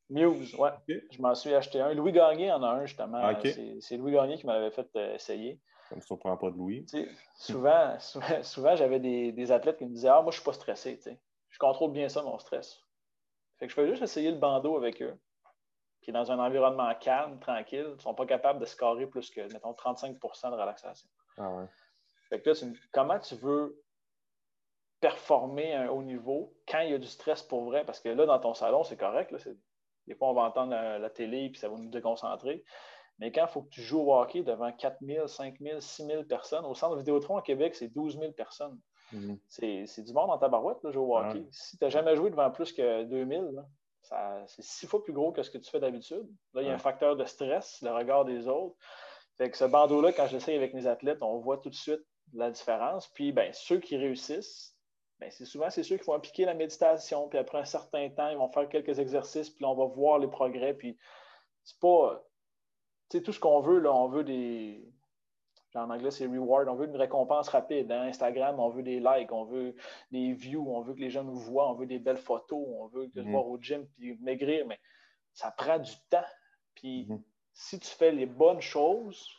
Muse, ouais. Je m'en suis acheté un. Louis Gagné en a un, justement. Ah, c'est Louis Gagné qui m'avait fait euh, essayer. Ça ne surprend pas de Louis. *laughs* souvent, souvent, j'avais des, athlètes qui me disaient Ah, moi, je ne suis pas stressé. Je contrôle bien ça, mon stress. Fait que je fais juste essayer le bandeau avec eux. Puis dans un environnement calme, tranquille, ils ne sont pas capables de scorer plus que, mettons, 35% de relaxation. Ah ouais. Fait que là, comment tu veux performer à un haut niveau quand il y a du stress pour vrai? Parce que là, dans ton salon, c'est correct. Là, des fois, on va entendre la, télé et ça va nous déconcentrer. Mais quand il faut que tu joues au hockey devant 4 000, 5 000, 6 000 personnes, au centre Vidéotron à Québec, c'est 12 000 personnes. Mhm. C'est du monde dans ta barouette, là, jouer au hockey. Si tu n'as jamais joué devant plus que 2000, c'est six fois plus gros que ce que tu fais d'habitude. Là, il y a un facteur de stress, le regard des autres. Fait que ce bandeau-là, quand j'essaye avec mes athlètes, on voit tout de suite la différence. Puis, ben, ceux qui réussissent, ben, c'est souvent c'est ceux qui vont appliquer la méditation, puis après un certain temps, ils vont faire quelques exercices, puis là, on va voir les progrès. Puis c'est pas. Tu sais, tout ce qu'on veut, là, on veut des. En anglais, c'est reward. On veut une récompense rapide. Hein. Instagram, on veut des likes, on veut des views, on veut que les gens nous voient, on veut des belles photos, on veut te mm-hmm. voir au gym puis maigrir, mais ça prend du temps. Puis mm-hmm. si tu fais les bonnes choses,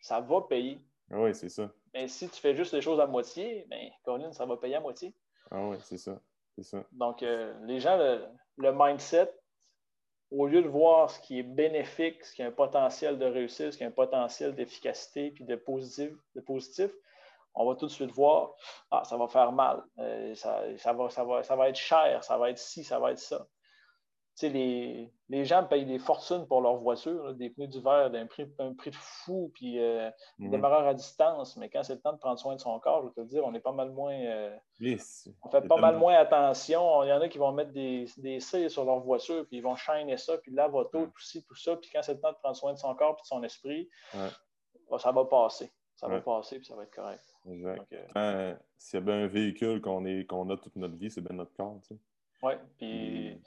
ça va payer. Oui, c'est ça. Mais si tu fais juste les choses à moitié, bien, Colin, ça va payer à moitié. Ah oui, c'est ça. C'est ça. Donc, euh, les gens, le, mindset, au lieu de voir ce qui est bénéfique, ce qui a un potentiel de réussite, ce qui a un potentiel d'efficacité puis de positif, on va tout de suite voir, ah, ça va faire mal, euh, ça, va, ça, va, ça va être cher, ça va être ci, ça va être ça. Les, les, gens payent des fortunes pour leur voiture, des pneus d'hiver d'un prix, un prix de fou, puis euh, des mhm. à distance. Mais quand c'est le temps de prendre soin de son corps, je vais te dire, on est pas mal moins. Euh, on fait pas mal moins attention. Il y en a qui vont mettre des, des cils sur leur voiture, puis ils vont chaîner ça, puis la tout ci, tout ça. Puis quand c'est le temps de prendre soin de son corps et de son esprit, bah, ça va passer. Ça va passer, puis ça va être correct. Exact. Euh, s'il y a bien un véhicule qu'on qu'on a toute notre vie, c'est bien notre corps. Tu sais. Oui, puis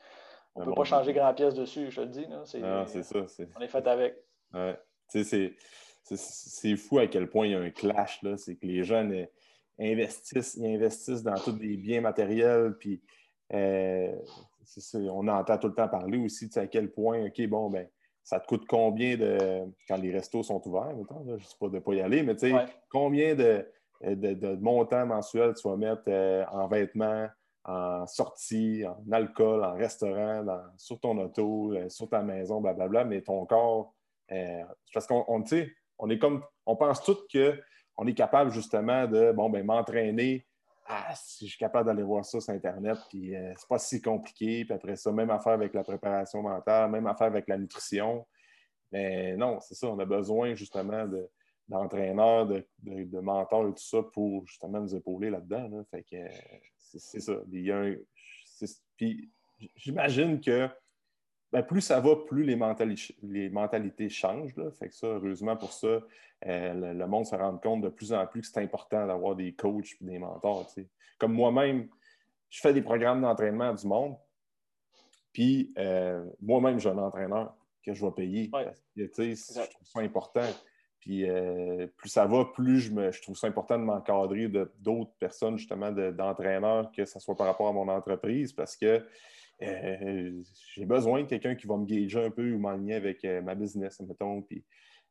on ne peut pas changer grand pièce dessus, je te le dis. C'est, ah, c'est ça. On est fait avec. Ouais. C'est, fou à quel point il y a un clash. Là. C'est que les jeunes investissent, ils investissent dans tous les biens matériels. Puis euh, on entend tout le temps parler aussi à quel point, OK, bon, ben ça te coûte combien de. Quand les restos sont ouverts, je ne sais pas de ne pas y aller, mais tu sais, combien de, de, montants mensuels tu vas mettre euh, en vêtements, en sortie, en alcool, en restaurant, sur ton auto, euh, sur ta maison, blablabla, mais ton corps. Euh, parce qu'on on, on est comme. On pense tous qu'on est capable justement de bon, ben, m'entraîner. Ah, si je suis capable d'aller voir ça sur Internet, puis euh, c'est pas si compliqué. Puis après ça, même affaire avec la préparation mentale, même affaire avec la nutrition. Mais non, c'est ça, on a besoin justement d'entraîneurs, de, de, mentors et tout ça pour justement nous épauler là-dedans. Fait que c'est ça. puis j'imagine que ben, plus ça va, plus les, les mentalités changent. Fait que ça, heureusement pour ça, euh, le, monde se rend compte de plus en plus que c'est important d'avoir des coachs et des mentors. Comme moi-même, je fais des programmes d'entraînement du monde. Puis euh, moi-même, j'ai un entraîneur que je vais payer. je trouve ça important. Puis euh, plus ça va, plus je, me, je trouve ça important de m'encadrer d'autres personnes, justement, d'entraîneurs, que ce soit par rapport à mon entreprise, parce que euh, j'ai besoin de quelqu'un qui va me gager un peu ou m'aligner avec euh, ma business, mettons. Puis,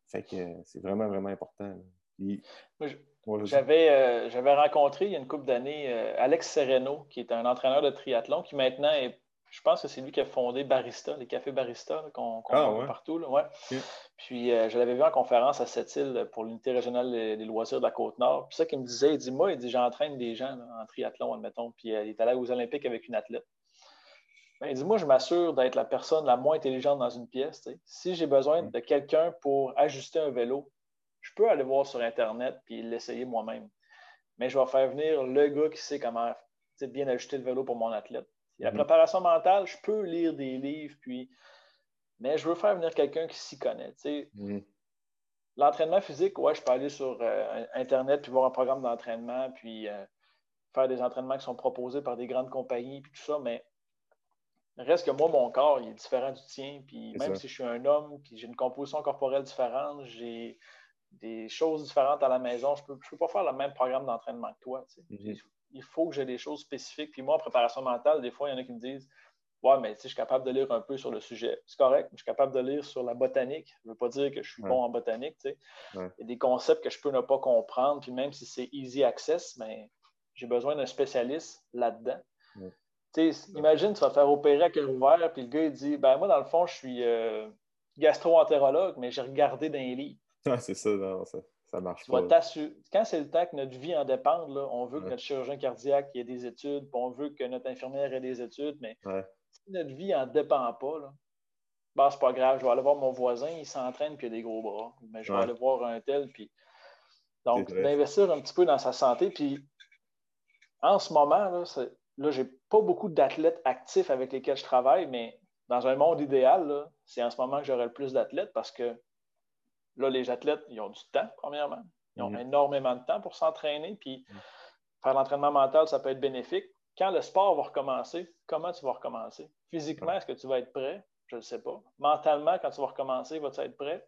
fait que c'est vraiment, vraiment important. J'avais rencontré il y a une couple d'années Alex Sereno, qui est un entraîneur de triathlon, qui maintenant est je pense que c'est lui qui a fondé Barista, les cafés Barista qu'on ah, voit partout. Ouais. Puis euh, je l'avais vu en conférence à Sept-Îles pour l'unité régionale des, loisirs de la Côte-Nord. Puis ça qu'il me disait, il dit Moi, il dit j'entraîne des gens en triathlon, admettons. Puis euh, il est allé aux Olympiques avec une athlète. Ben, il dit Moi, je m'assure d'être la personne la moins intelligente dans une pièce. Si j'ai besoin mm. de quelqu'un pour ajuster un vélo, je peux aller voir sur Internet puis l'essayer moi-même. Mais je vais faire venir le gars qui sait comment bien ajuster le vélo pour mon athlète. La mhm. préparation mentale, je peux lire des livres, puis... mais je veux faire venir quelqu'un qui s'y connaît. Mhm. L'entraînement physique, ouais, je peux aller sur euh, Internet puis voir un programme d'entraînement, puis euh, faire des entraînements qui sont proposés par des grandes compagnies, puis tout ça, mais reste que moi, mon corps, il est différent du tien, puis même si je suis un homme, puis j'ai une composition corporelle différente, j'ai des choses différentes à la maison, je ne peux, peux, pas faire le même programme d'entraînement que toi. Mhm il faut que j'ai des choses spécifiques. Puis moi, en préparation mentale, des fois, il y en a qui me disent Ouais, mais je suis capable de lire un peu sur le sujet. C'est correct, je suis capable de lire sur la botanique. Je ne veux pas dire que je suis bon en botanique. Il y a des concepts que je peux ne pas comprendre. Puis même si c'est easy access, mais j'ai besoin d'un spécialiste là-dedans. Imagine, tu vas te faire opérer à cœur ouvert, puis le gars, il dit ben, Moi, dans le fond, je suis euh, gastro-entérologue, mais j'ai regardé dans les livres. c'est ça, non, ça. Ça marche Quand c'est le temps que notre vie en dépend, on veut que notre chirurgien cardiaque ait des études, puis on veut que notre infirmière ait des études, mais si notre vie n'en dépend pas, là, bah, c'est pas grave, je vais aller voir mon voisin, il s'entraîne puis il a des gros bras. Mais je vais aller voir un tel. Puis... Donc, d'investir un petit peu dans sa santé. Puis en ce moment, là, là j'ai pas beaucoup d'athlètes actifs avec lesquels je travaille, mais dans un monde idéal, c'est en ce moment que j'aurai le plus d'athlètes parce que Là, les athlètes, ils ont du temps, premièrement. Ils ont mhm. énormément de temps pour s'entraîner. Puis mhm. faire l'entraînement mental, ça peut être bénéfique. Quand le sport va recommencer, comment tu vas recommencer? Physiquement, est-ce que tu vas être prêt? Je ne sais pas. Mentalement, quand tu vas recommencer, vas-tu être prêt?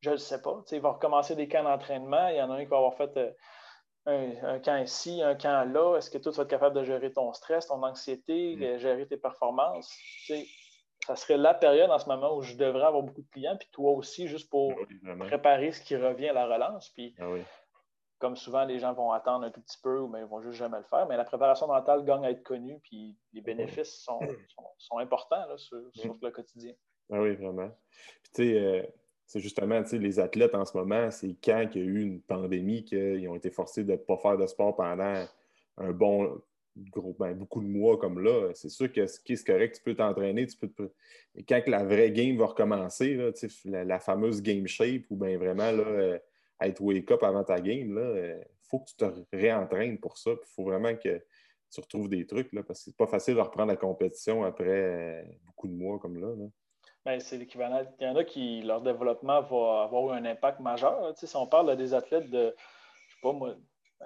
Je ne sais pas. Tu il va recommencer des camps d'entraînement. Il y en a un qui va avoir fait euh, un, camp ici, un camp là. Est-ce que toi, tu vas être capable de gérer ton stress, ton anxiété, mhm. gérer tes performances? Ça serait la période en ce moment où je devrais avoir beaucoup de clients, puis toi aussi, juste pour préparer ce qui revient à la relance. Puis ah comme souvent, les gens vont attendre un tout petit peu ou bien ils vont juste jamais le faire. Mais la préparation mentale gagne à être connue, puis les bénéfices sont, sont, importants sur, le quotidien. Ah oui, vraiment. Puis tu sais, euh, c'est justement, tu sais, les athlètes en ce moment, c'est quand il y a eu une pandémie qu'ils ont été forcés de ne pas faire de sport pendant un bon, ben, beaucoup de mois comme là. C'est sûr que ce qui est correct, tu peux t'entraîner, tu peux quand la vraie game va recommencer, la, fameuse game shape ou bien vraiment là, euh, être wake-up avant ta game, il euh, faut que tu te réentraînes pour ça. Il faut vraiment que tu retrouves des trucs là, parce que c'est pas facile de reprendre la compétition après euh, beaucoup de mois comme là. Ben, c'est l'équivalent. Il y en a qui, leur développement va avoir un impact majeur. Si on parle des athlètes de, je sais pas moi,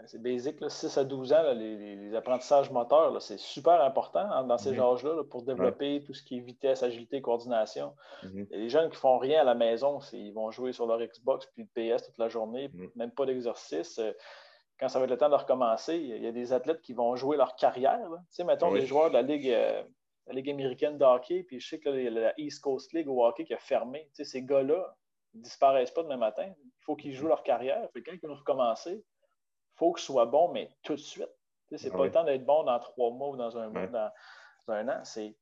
c'est basique, 6 à 12 ans, les, apprentissages moteurs, c'est super important hein, dans ces mhm. âges-là pour développer tout ce qui est vitesse, agilité, coordination. Mhm. Les jeunes qui ne font rien à la maison, ils vont jouer sur leur Xbox puis le PS toute la journée, mhm. même pas d'exercice. Euh, quand ça va être le temps de recommencer, il y a des athlètes qui vont jouer leur carrière. Tu sais, mettons les joueurs de la Ligue, euh, la Ligue américaine de hockey, puis je sais que la East Coast League au hockey qui a fermé. Tu sais, ces gars-là ne disparaissent pas demain matin. Il faut qu'ils jouent leur carrière. Puis quand ils vont recommencer, faut que ce soit bon, mais tout de suite. C'est ah pas le temps d'être bon dans trois mois ou dans un mois, dans, un an. C'est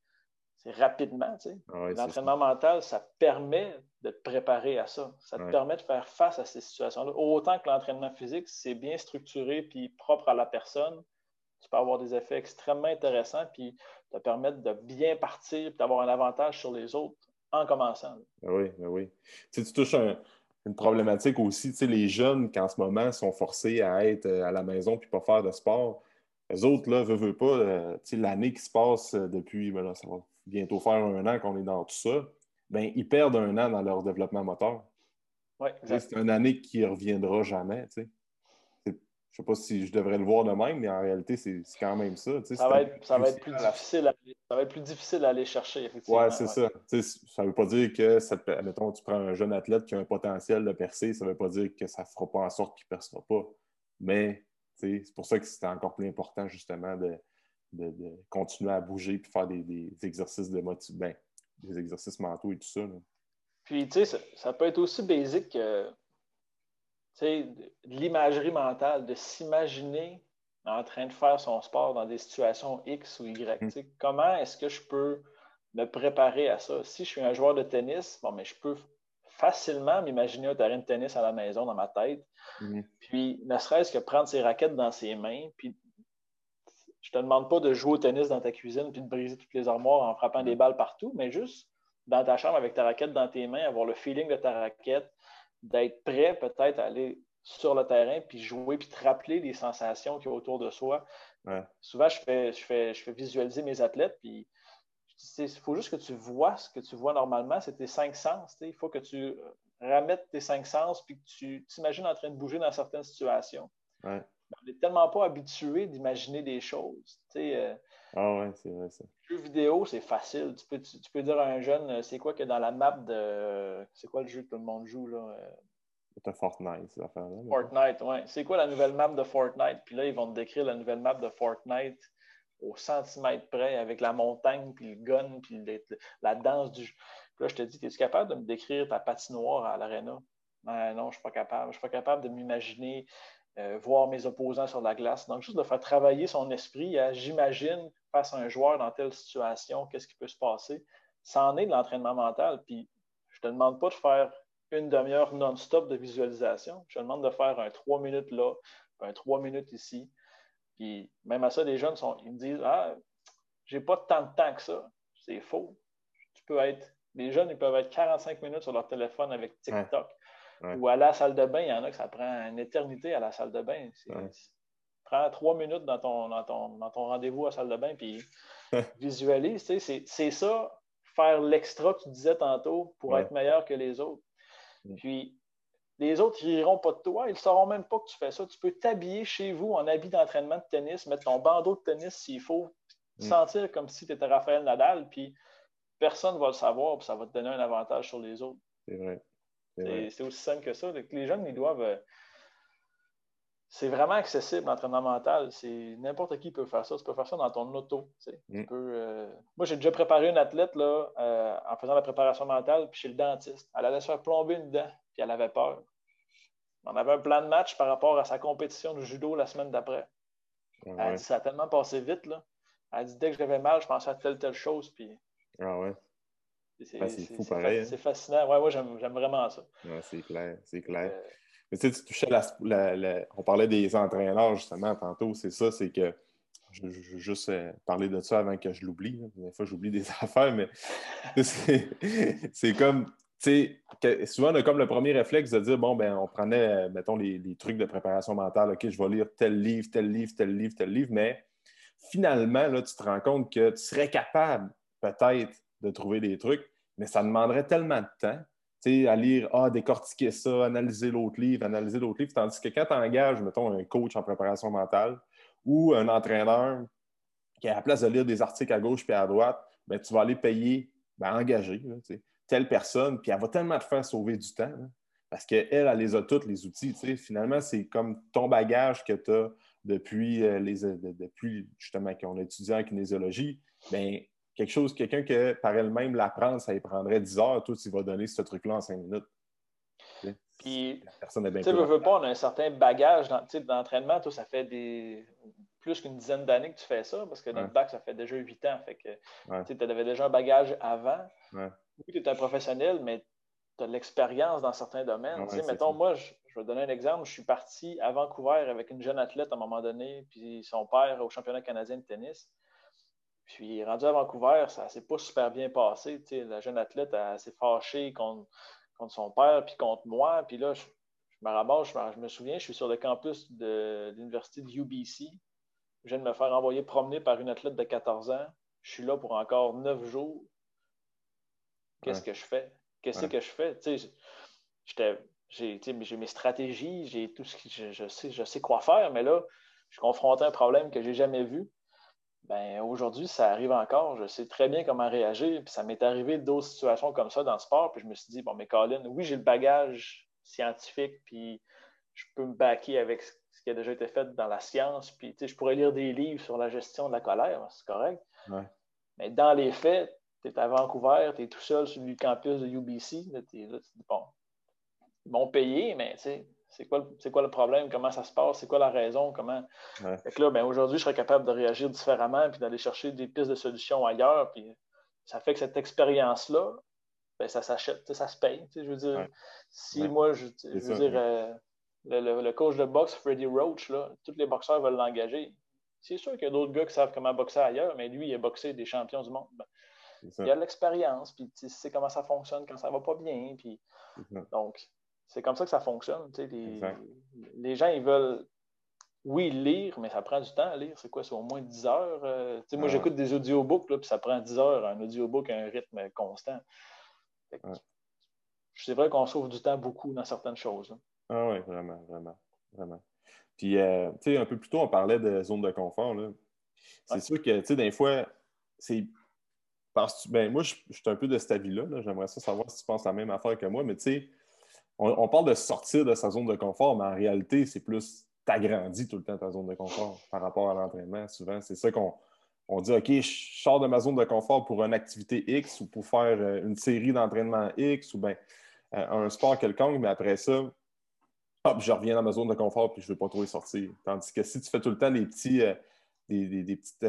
rapidement. Ah L'entraînement mental, ça permet de te préparer à ça. Ça te permet de faire face à ces situations-là. Autant que l'entraînement physique, c'est bien structuré puis propre à la personne, tu peux avoir des effets extrêmement intéressants puis te permettre de bien partir et d'avoir un avantage sur les autres en commençant. Ah oui, oui. Tu, tu touches un, une problématique aussi. Tu sais, les jeunes qui en ce moment sont forcés à être euh, à la maison puis pas faire de sport, les autres, là, veulent, veulent pas, euh, tu sais, l'année qui se passe euh, depuis, ben ça va bientôt faire un an qu'on est dans tout ça, ben, ils perdent un an dans leur développement moteur. Ouais, c'est une année qui ne reviendra jamais. Tu sais. Je ne sais pas si je devrais le voir de même, mais en réalité, c'est quand même ça. ça, va être, ça, va être, plus difficile à, ça va être plus difficile à aller chercher, effectivement. Oui, c'est ça. ça ne veut pas dire que, ça, mettons, tu prends un jeune athlète qui a un potentiel de percer, ça ne veut pas dire que ça ne fera pas en sorte qu'il ne percera pas. Mais c'est pour ça que c'est encore plus important, justement, de, de, continuer à bouger et faire des, exercices de motivation, ben, des exercices mentaux et tout ça. Puis, tu sais, ça, peut être aussi basique que l'imagerie mentale, de s'imaginer en train de faire son sport dans des situations X ou Y. Mm. Comment est-ce que je peux me préparer à ça? Si je suis un joueur de tennis, bon, mais je peux facilement m'imaginer un terrain de tennis à la maison dans ma tête. Mm. Puis, ne serait-ce que prendre ses raquettes dans ses mains, puis je te demande pas de jouer au tennis dans ta cuisine puis de briser toutes les armoires en frappant des mm. balles partout, mais juste dans ta chambre avec ta raquette dans tes mains, avoir le feeling de ta raquette, d'être prêt peut-être à aller sur le terrain puis jouer puis te rappeler les sensations qu'il y a autour de soi. Souvent, je fais, je, fais, je fais visualiser mes athlètes puis il faut juste que tu vois ce que tu vois normalement, c'est tes cinq sens. Il faut que tu ramettes tes cinq sens puis que tu t'imagines en train de bouger dans certaines situations. On n'est tellement pas habitué d'imaginer des choses. Euh, ah ouais, c'est vrai ça. Jeu vidéo, c'est facile. Tu peux, tu, peux, dire à un jeune, euh, c'est quoi que dans la map de. C'est quoi le jeu que tout le monde joue là? C'est Fortnite, ces affaires-là. Fortnite, oui. C'est quoi la nouvelle map de Fortnite? Puis là, ils vont te décrire la nouvelle map de Fortnite au centimètre près avec la montagne, puis le gun, puis la danse du jeu. Puis là, je te dis, es-tu capable de me décrire ta patinoire à l'aréna? Ben, non, je ne suis pas capable. Je ne suis pas capable de m'imaginer euh, voir mes opposants sur la glace. Donc, juste de faire travailler son esprit à j'imagine face à un joueur dans telle situation, qu'est-ce qui peut se passer. Ça en est de l'entraînement mental. Puis, je ne te demande pas de faire une demi-heure non-stop de visualisation. Je te demande de faire un trois minutes là, un trois minutes ici. Puis, même à ça, les jeunes sont, ils me disent Ah, j'ai pas tant de temps que ça. C'est faux. Tu peux être, les jeunes, ils peuvent être 45 minutes sur leur téléphone avec TikTok. Ou à la salle de bain, il y en a que ça prend une éternité à la salle de bain. Prends trois minutes dans ton, dans ton, rendez-vous à la salle de bain, puis *laughs* visualise. C'est ça, faire l'extra que tu disais tantôt pour être meilleur que les autres. Mm. Puis, les autres, ils riront pas de toi. Ils ne sauront même pas que tu fais ça. Tu peux t'habiller chez vous en habit d'entraînement de tennis, mettre ton bandeau de tennis s'il faut, mm. sentir comme si tu étais Raphaël Nadal, puis personne ne va le savoir, puis ça va te donner un avantage sur les autres. C'est vrai. C'est aussi simple que ça. Les jeunes, ils doivent. Euh, c'est vraiment accessible, l'entraînement mental. C'est n'importe qui peut faire ça. Tu peux faire ça dans ton auto. Mm. Euh, Moi, j'ai déjà préparé une athlète là, euh, en faisant la préparation mentale, puis chez le dentiste. Elle allait se faire plomber une dent, puis elle avait peur. On avait un plan de match par rapport à sa compétition de judo la semaine d'après. Elle dit, ça a tellement passé vite, là. Elle dit, dès que j'avais mal, je pensais à telle, telle chose, puis... Ah ouais. C'est fou pareil. Hein. C'est fascinant. Ouais, moi, j'aime vraiment ça. Ouais, c'est clair, c'est clair. Euh, Mais tu sais, tu touchais la, On parlait des entraîneurs, justement, tantôt. C'est ça, c'est que... Je, veux juste euh, parler de ça avant que je l'oublie. Des fois, j'oublie des *laughs* affaires, mais *laughs* c'est comme sais, souvent, on a comme le premier réflexe de dire, bon, ben, on prenait, euh, mettons, les, trucs de préparation mentale, OK, je vais lire tel livre, tel livre, tel livre, tel livre, mais finalement, là, tu te rends compte que tu serais capable, peut-être, de trouver des trucs, mais ça demanderait tellement de temps, à lire, ah, décortiquer ça, analyser l'autre livre, analyser l'autre livre, tandis que quand tu engages, mettons, un coach en préparation mentale ou un entraîneur qui, à la place de lire des articles à gauche puis à droite, ben, tu vas aller payer, ben, engager, telle personne, puis elle va tellement te faire sauver du temps. Hein, parce qu'elle, elle les a toutes, les outils. Finalement, c'est comme ton bagage que tu as depuis, euh, les, depuis justement qu'on a étudié en kinésiologie. Bien, quelque chose, quelqu'un que par elle-même l'apprendre, ça lui prendrait 10 heures. Toi, tu vas donner ce truc-là en 5 minutes. Puis, tu ne veux pas, on a un certain bagage d'entraînement. Toi, ça fait des plus qu'une dizaine d'années que tu fais ça, parce que notre bac, ça fait déjà 8 ans. Fait que tu avais déjà un bagage avant oui, tu es un professionnel, mais tu as de l'expérience dans certains domaines. mettons, moi, je, vais donner un exemple. Je suis parti à Vancouver avec une jeune athlète à un moment donné, puis son père au championnat canadien de tennis. Puis, rendu à Vancouver, ça ne s'est pas super bien passé. la jeune athlète s'est fâchée contre, son père, puis contre moi. Puis là, je, me ramasse, je, me souviens, je suis sur le campus de, l'université de UBC. Je viens de me faire envoyer promener par une athlète de 14 ans. Je suis là pour encore neuf jours. Qu'est-ce que je fais? Qu'est-ce que je fais? j'ai mes stratégies, j'ai tout ce que je, sais, je sais quoi faire, mais là, je suis confronté à un problème que je n'ai jamais vu. Ben, aujourd'hui, ça arrive encore. Je sais très bien comment réagir. Puis ça m'est arrivé d'autres situations comme ça dans le sport. Puis je me suis dit, bon, mais Colin, oui, j'ai le bagage scientifique, puis je peux me baquer avec ce qui a déjà été fait dans la science. Puis je pourrais lire des livres sur la gestion de la colère, c'est correct. Mais dans les faits, tu es à Vancouver, tu es tout seul sur le campus de UBC. Là, bon, ils vont payer, mais c'est quoi, quoi, le problème? Comment ça se passe? C'est quoi la raison? Comment... là, ben, aujourd'hui, je serais capable de réagir différemment puis d'aller chercher des pistes de solutions ailleurs. Puis ça fait que cette expérience-là, ben, ça s'achète, ça se paye. Je veux dire, si moi, je, veux dire, euh, le, coach de boxe, Freddie Roach, là, tous les boxeurs veulent l'engager. C'est sûr qu'il y a d'autres gars qui savent comment boxer ailleurs, mais lui, il a boxé des champions du monde. Ben, il a de l'expérience, puis tu sais comment ça fonctionne quand ça va pas bien. Puis, donc, c'est comme ça que ça fonctionne. Les, les, gens, ils veulent, oui, lire, mais ça prend du temps à lire. C'est quoi? C'est au moins 10 heures. Euh, moi, j'écoute des audiobooks, puis ça prend 10 heures, un audiobook à un rythme constant. C'est vrai qu'on sauve du temps beaucoup dans certaines choses. Ah oui, vraiment, vraiment, vraiment. Puis, euh, tu sais, un peu plus tôt, on parlait de zone de confort. C'est sûr que, tu sais, des fois, c'est ben, moi, je, suis un peu de cet avis-là. J'aimerais savoir si tu penses la même affaire que moi, mais tu sais, on, parle de sortir de sa zone de confort, mais en réalité, c'est plus t'agrandis tout le temps ta zone de confort par rapport à l'entraînement. Souvent, c'est ça qu'on on dit OK, je sors de ma zone de confort pour une activité X ou pour faire euh, une série d'entraînement X ou bien euh, un sport quelconque, mais après ça, hop, je reviens dans ma zone de confort puis je ne veux pas trop y sortir. Tandis que si tu fais tout le temps des petits, euh, des, des, petites,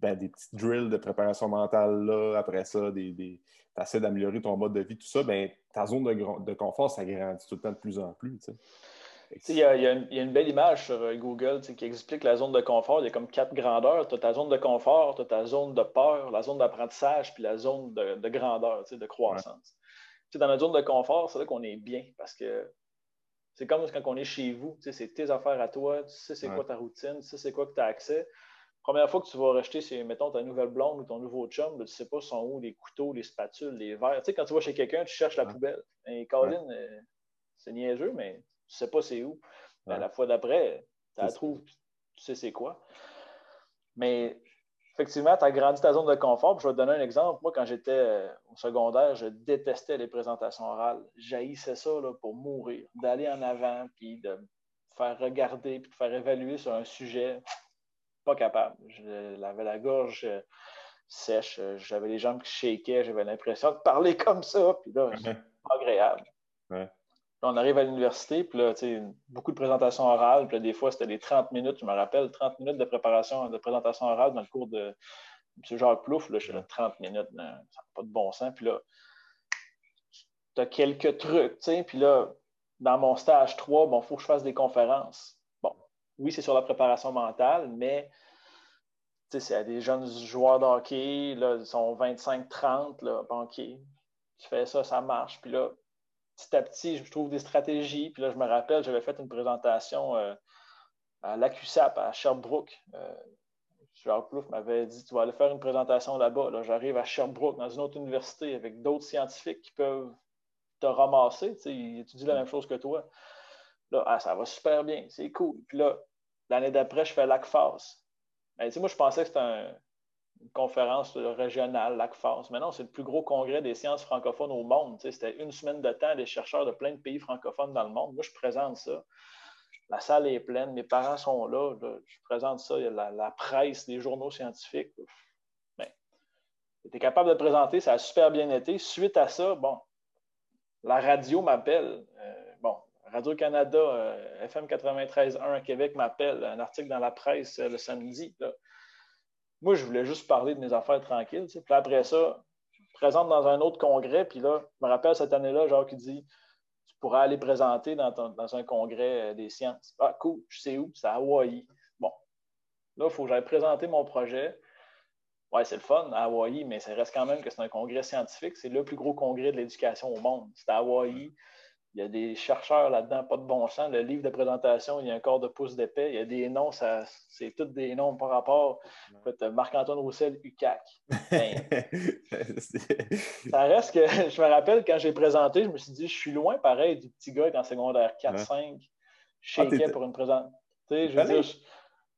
ben, des petits drills de préparation mentale là, après ça, des... tu essaies d'améliorer ton mode de vie, tout ça, ben, ta zone de, de confort s'agrandit tout le temps de plus en plus. Il y, a, y, a une belle image sur euh, Google qui explique la zone de confort. Il y a comme quatre grandeurs. Tu as ta zone de confort, tu as ta zone de peur, la zone d'apprentissage, puis la zone de, de grandeur, de croissance. Dans la zone de confort, c'est là qu'on est bien parce que c'est comme quand on est chez vous. C'est tes affaires à toi, tu sais c'est quoi ta routine, tu sais c'est quoi que tu as accès première fois que tu vas rejeter, c'est, mettons, ta nouvelle blonde ou ton nouveau chum, tu ne sais pas sont où les couteaux, les spatules, les verres. Tu sais, quand tu vas chez quelqu'un, tu cherches la poubelle. Et Colin, euh, c'est niaiseux, mais tu ne sais pas c'est où. la fois d'après, tu la trouves, tu sais c'est quoi. Mais effectivement, tu as grandi ta zone de confort. je vais te donner un exemple. Moi, quand j'étais euh, au secondaire, je détestais les présentations orales. J'haïssais ça là, pour mourir. D'aller en avant, puis de faire regarder, puis de faire évaluer sur un sujet pas capable. J'avais la gorge euh, sèche, euh, j'avais les jambes qui shakaient, j'avais l'impression de parler *laughs* comme ça, puis là, c'est pas agréable. on arrive à l'université, puis là, beaucoup de présentations orales, puis des fois, c'était des 30 minutes, je me rappelle, 30 minutes de préparation, de présentation orale dans le cours de M. Jacques Plouf, là, je suis là, 30 minutes, ça n'a pas de bon sens. Puis là, tu as quelques trucs, tu sais, puis là, dans mon stage 3, bon, il faut que je fasse des conférences. Oui, c'est sur la préparation mentale, mais c'est à des jeunes joueurs de hockey, là, ils sont 25-30, là, bon, OK, tu fais ça, ça marche. Puis là, petit à petit, je trouve des stratégies. Puis là, je me rappelle, j'avais fait une présentation euh, à l'ACUSAP à Sherbrooke. Euh, Jacques Plouf m'avait dit Tu vas aller faire une présentation là-bas. Là, J'arrive à Sherbrooke, dans une autre université, avec d'autres scientifiques qui peuvent te ramasser. Ils étudient la même chose que toi. Là, ah, ça va super bien, c'est cool. Puis là, l'année d'après, je fais LACFAS. Moi, je pensais que c'était une conférence régionale, LACFAS. Mais non, c'est le plus gros congrès des sciences francophones au monde. C'était une semaine de temps, des chercheurs de plein de pays francophones dans le monde. Moi, je présente ça. La salle est pleine, mes parents sont là, je présente ça, il y a la, presse, les journaux scientifiques. Ben, tu capable de présenter, ça a super bien été. Suite à ça, bon, la radio m'appelle. Euh, Radio-Canada, euh, FM 93.1 à Québec m'appelle, un article dans la presse euh, le samedi. Moi, je voulais juste parler de mes affaires tranquilles. Puis après ça, je me présente dans un autre congrès. Puis là, je me rappelle cette année-là, genre qui dit Tu pourras aller présenter dans, un congrès des sciences. Ah, cool, je sais où C'est à Hawaï. Bon, là, il faut que j'aille présenter mon projet. Ouais, c'est le fun à Hawaï, mais ça reste quand même que c'est un congrès scientifique. C'est le plus gros congrès de l'éducation au monde. C'est à Hawaï. Il y a des chercheurs là-dedans, pas de bon sens. Le livre de présentation, il y a un corps de pouce d'épais. Il y a des noms, c'est tous des noms par rapport. Marc-Antoine Roussel, UCAC. Ben, *laughs* ça reste que, *laughs* je me rappelle, quand j'ai présenté, je me suis dit, je suis loin, pareil, du petit gars qui en secondaire 4-5, shakeait ah, pour une présentation. Je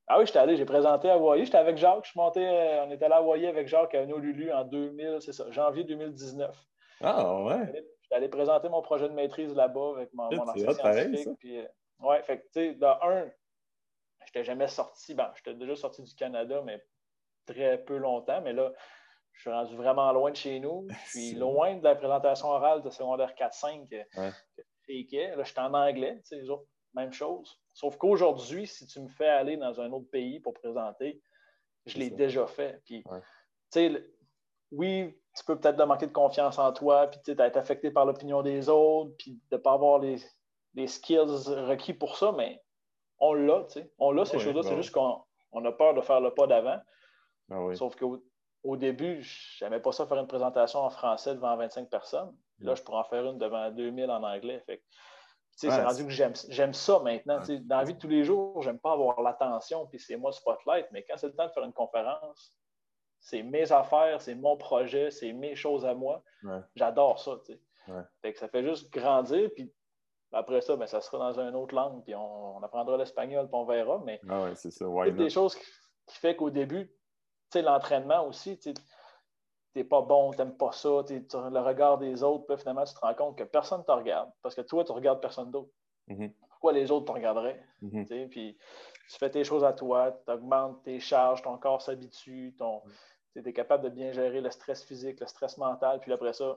ah oui, j'étais allé, j'ai présenté à Hawaii. J'étais avec Jacques, je suis monté, euh, on était allé à Hawaii avec Jacques à Lulu en 2000, c'est ça, janvier 2019. Ah ouais. J'étais allé présenter mon projet de maîtrise là-bas avec mon, mon ancien scientifique. Puis, euh, ouais, fait que, tu sais, dans un, je n'étais jamais sorti. Ben, j'étais déjà sorti du Canada, mais très peu longtemps. Mais là, je suis rendu vraiment loin de chez nous. *laughs* Je suis loin de la présentation orale de secondaire 4-5 que, ouais. que Là, je suis en anglais, tu sais, même chose. Sauf qu'aujourd'hui, si tu me fais aller dans un autre pays pour présenter, je l'ai déjà fait. Puis, tu sais, oui, tu peux peut-être manquer de confiance en toi, puis tu être affecté par l'opinion des autres, puis de ne pas avoir les, skills requis pour ça, mais on l'a, tu sais. On l'a, ces choses-là. c'est juste qu'on a peur de faire le pas d'avant. Ah Sauf qu'au au début, je n'aimais pas ça faire une présentation en français devant 25 personnes. Là, je pourrais en faire une devant 2000 en anglais. Fait c'est rendu que j'aime ça maintenant. Dans la vie de tous les jours, j'aime pas avoir l'attention, puis c'est moi le spotlight, mais quand c'est le temps de faire une conférence, c'est mes affaires, c'est mon projet, c'est mes choses à moi. J'adore ça. Fait ça fait juste grandir, puis après ça, ben, ça sera dans une autre langue, puis on, apprendra l'espagnol, puis on verra. Mais ah c'est ça. des choses qui, qui fait qu'au début, l'entraînement aussi, tu n'es pas bon, tu n'aimes pas ça, le regard des autres, puis finalement, tu te rends compte que personne ne te regarde, parce que toi, tu regardes personne d'autre. Mm-hmm. Pourquoi les autres te regarderaient? Mm-hmm. Puis tu fais tes choses à toi, tu augmentes tes charges, ton corps s'habitue, ton, mm tu es capable de bien gérer le stress physique, le stress mental, puis après ça,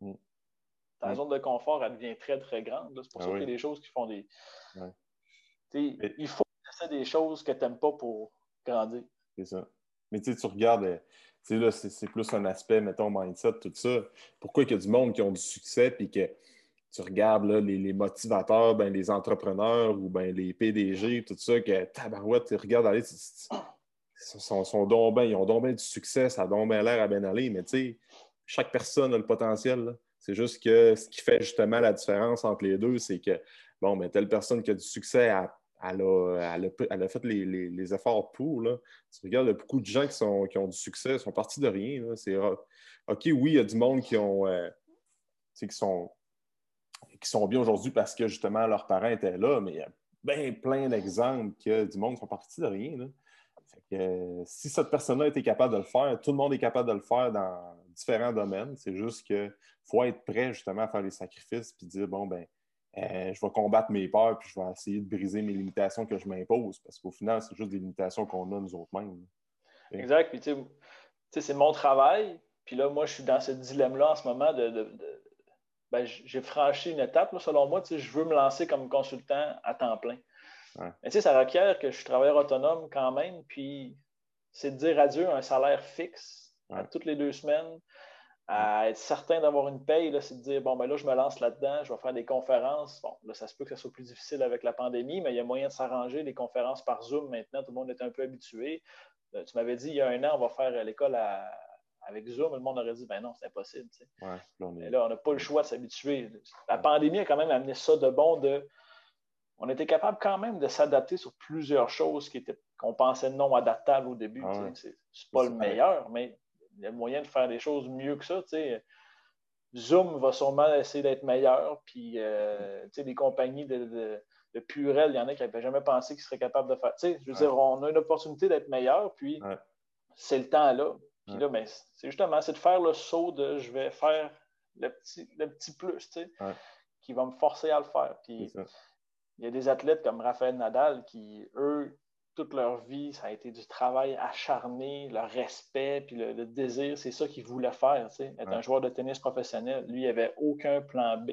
mm. ta mm. zone de confort, elle devient très, très grande. C'est pour ah ça qu'il y a des choses qui font des. Il faut essayer des choses que tu n'aimes pas pour grandir. C'est ça. Mais tu regardes, euh, là, c'est plus un aspect, mettons, mindset, tout ça. Pourquoi il y a du monde qui ont du succès, puis que tu regardes là, les, motivateurs, ben, les entrepreneurs ou ben, les PDG, tout ça, que tabarouette, tu regardes aller, sont, ils ont donc bien du succès, ça a donc bien l'air à bien aller, mais tu sais, chaque personne a le potentiel. C'est juste que ce qui fait justement la différence entre les deux, c'est que, bon, mais telle personne qui a du succès, elle, a, fait les, efforts pour. Là. Tu regardes, il y a beaucoup de gens qui, sont, qui ont du succès, sont partis de rien. C'est OK, oui, il y a du monde qui ont euh, qui sont qui sont bien aujourd'hui parce que justement leurs parents étaient là, mais il y a bien plein d'exemples que du monde qui sont partis de rien. Si cette personne-là était capable de le faire, tout le monde est capable de le faire dans différents domaines. C'est juste qu'il faut être prêt justement à faire les sacrifices puis dire bon, ben, euh, je vais combattre mes peurs puis je vais essayer de briser mes limitations que je m'impose parce qu'au final, c'est juste des limitations qu'on a nous autres mêmes. Exact. Puis, tu sais, c'est mon travail. Puis là, moi, je suis dans ce dilemme-là en ce moment de, ben, j'ai franchi une étape, selon moi. Je veux me lancer comme consultant à temps plein. Mais ça requiert que je suis travailleur autonome quand même, puis c'est de dire adieu à un salaire fixe toutes les deux semaines, à être certain d'avoir une paye, c'est de dire bon, ben là, je me lance là-dedans, je vais faire des conférences. Bon, là, ça se peut que ça soit plus difficile avec la pandémie, mais il y a moyen de s'arranger. Les conférences par Zoom maintenant, tout le monde est un peu habitué. Euh, tu m'avais dit il y a un an, on va faire l'école avec Zoom. Le monde aurait dit ben non, c'est impossible. Mais là, on n'a pas le choix de s'habituer. La pandémie a quand même amené ça de bon de. On était capable quand même de s'adapter sur plusieurs choses qu'on pensait non adaptables au début. Ah c'est pas le meilleur, mais il y a moyen de faire des choses mieux que ça. Zoom va sûrement essayer d'être meilleur. Puis, euh, des compagnies de, de, Purel, il y en a qui n'avaient jamais pensé qu'ils seraient capables de faire. je veux dire, on a une opportunité d'être meilleur, puis c'est le temps là. Puis là, ben, c'est justement, c'est de faire le saut de je vais faire le petit, le petit plus, qui va me forcer à le faire. Puis, il y a des athlètes comme Raphaël Nadal qui, eux, toute leur vie, ça a été du travail acharné, le respect, puis le, désir, c'est ça qu'ils voulaient faire, être un joueur de tennis professionnel. Lui, il n'avait aucun plan B.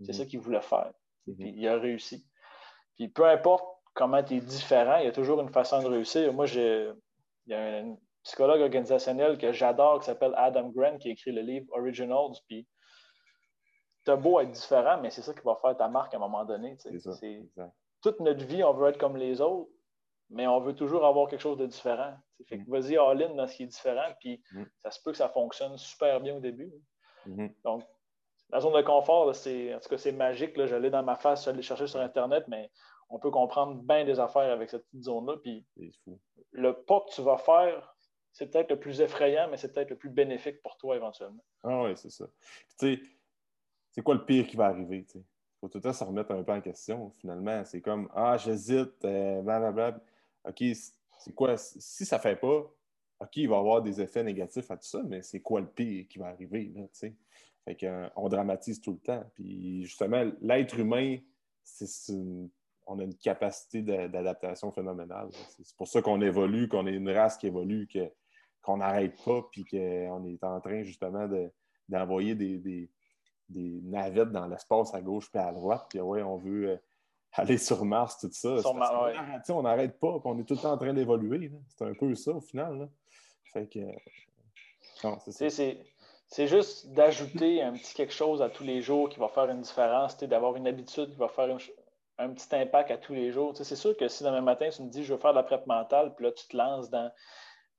C'est mhm. ça qu'il voulait faire. Puis il a réussi. Puis peu importe comment tu es différent, il y a toujours une façon de réussir. Moi, j'ai, il y a un psychologue organisationnel que j'adore qui s'appelle Adam Grant qui a écrit le livre Originals. Puis as beau être différent, mais c'est ça qui va faire ta marque à un moment donné. toute notre vie, on veut être comme les autres mais on veut toujours avoir quelque chose de différent. Fait que mm. vas-y all-in dans ce qui est différent, puis mm. ça se peut que ça fonctionne super bien au début. Mm-hmm. Donc, la zone de confort, c'est, en tout cas, c'est magique. Là. J'allais dans ma face, j'allais chercher sur Internet, mais on peut comprendre bien des affaires avec cette petite zone-là. Puis le pas que tu vas faire, c'est peut-être le plus effrayant, mais c'est peut-être le plus bénéfique pour toi éventuellement. Ah oui, c'est ça. Tu sais, c'est quoi le pire qui va arriver? Il faut tout le temps se remettre un peu en question, finalement. C'est comme Ah, j'hésite, euh, blablabla. OK, c'est quoi? Si ça ne fait pas, OK, il va y avoir des effets négatifs à tout ça, mais c'est quoi le pire qui va arriver, là, Fait qu'on dramatise tout le temps. Puis justement, l'être humain, on a une capacité d'adaptation phénoménale. C'est pour ça qu'on évolue, qu'on est une race qui évolue, qu'on n'arrête pas, puis qu'on est en train justement d'envoyer des, des, navettes dans l'espace à gauche et à droite. Puis ouais, on veut euh, aller sur Mars, tout ça. On n'arrête pas, on est tout le temps en train d'évoluer. C'est un peu ça au final. Fait que. c'est juste d'ajouter un petit quelque chose à tous les jours qui va faire une différence, d'avoir une habitude qui va faire un petit impact à tous les jours. C'est sûr que si demain matin, tu me dis je veux faire de la prep mentale, puis là, tu te lances dans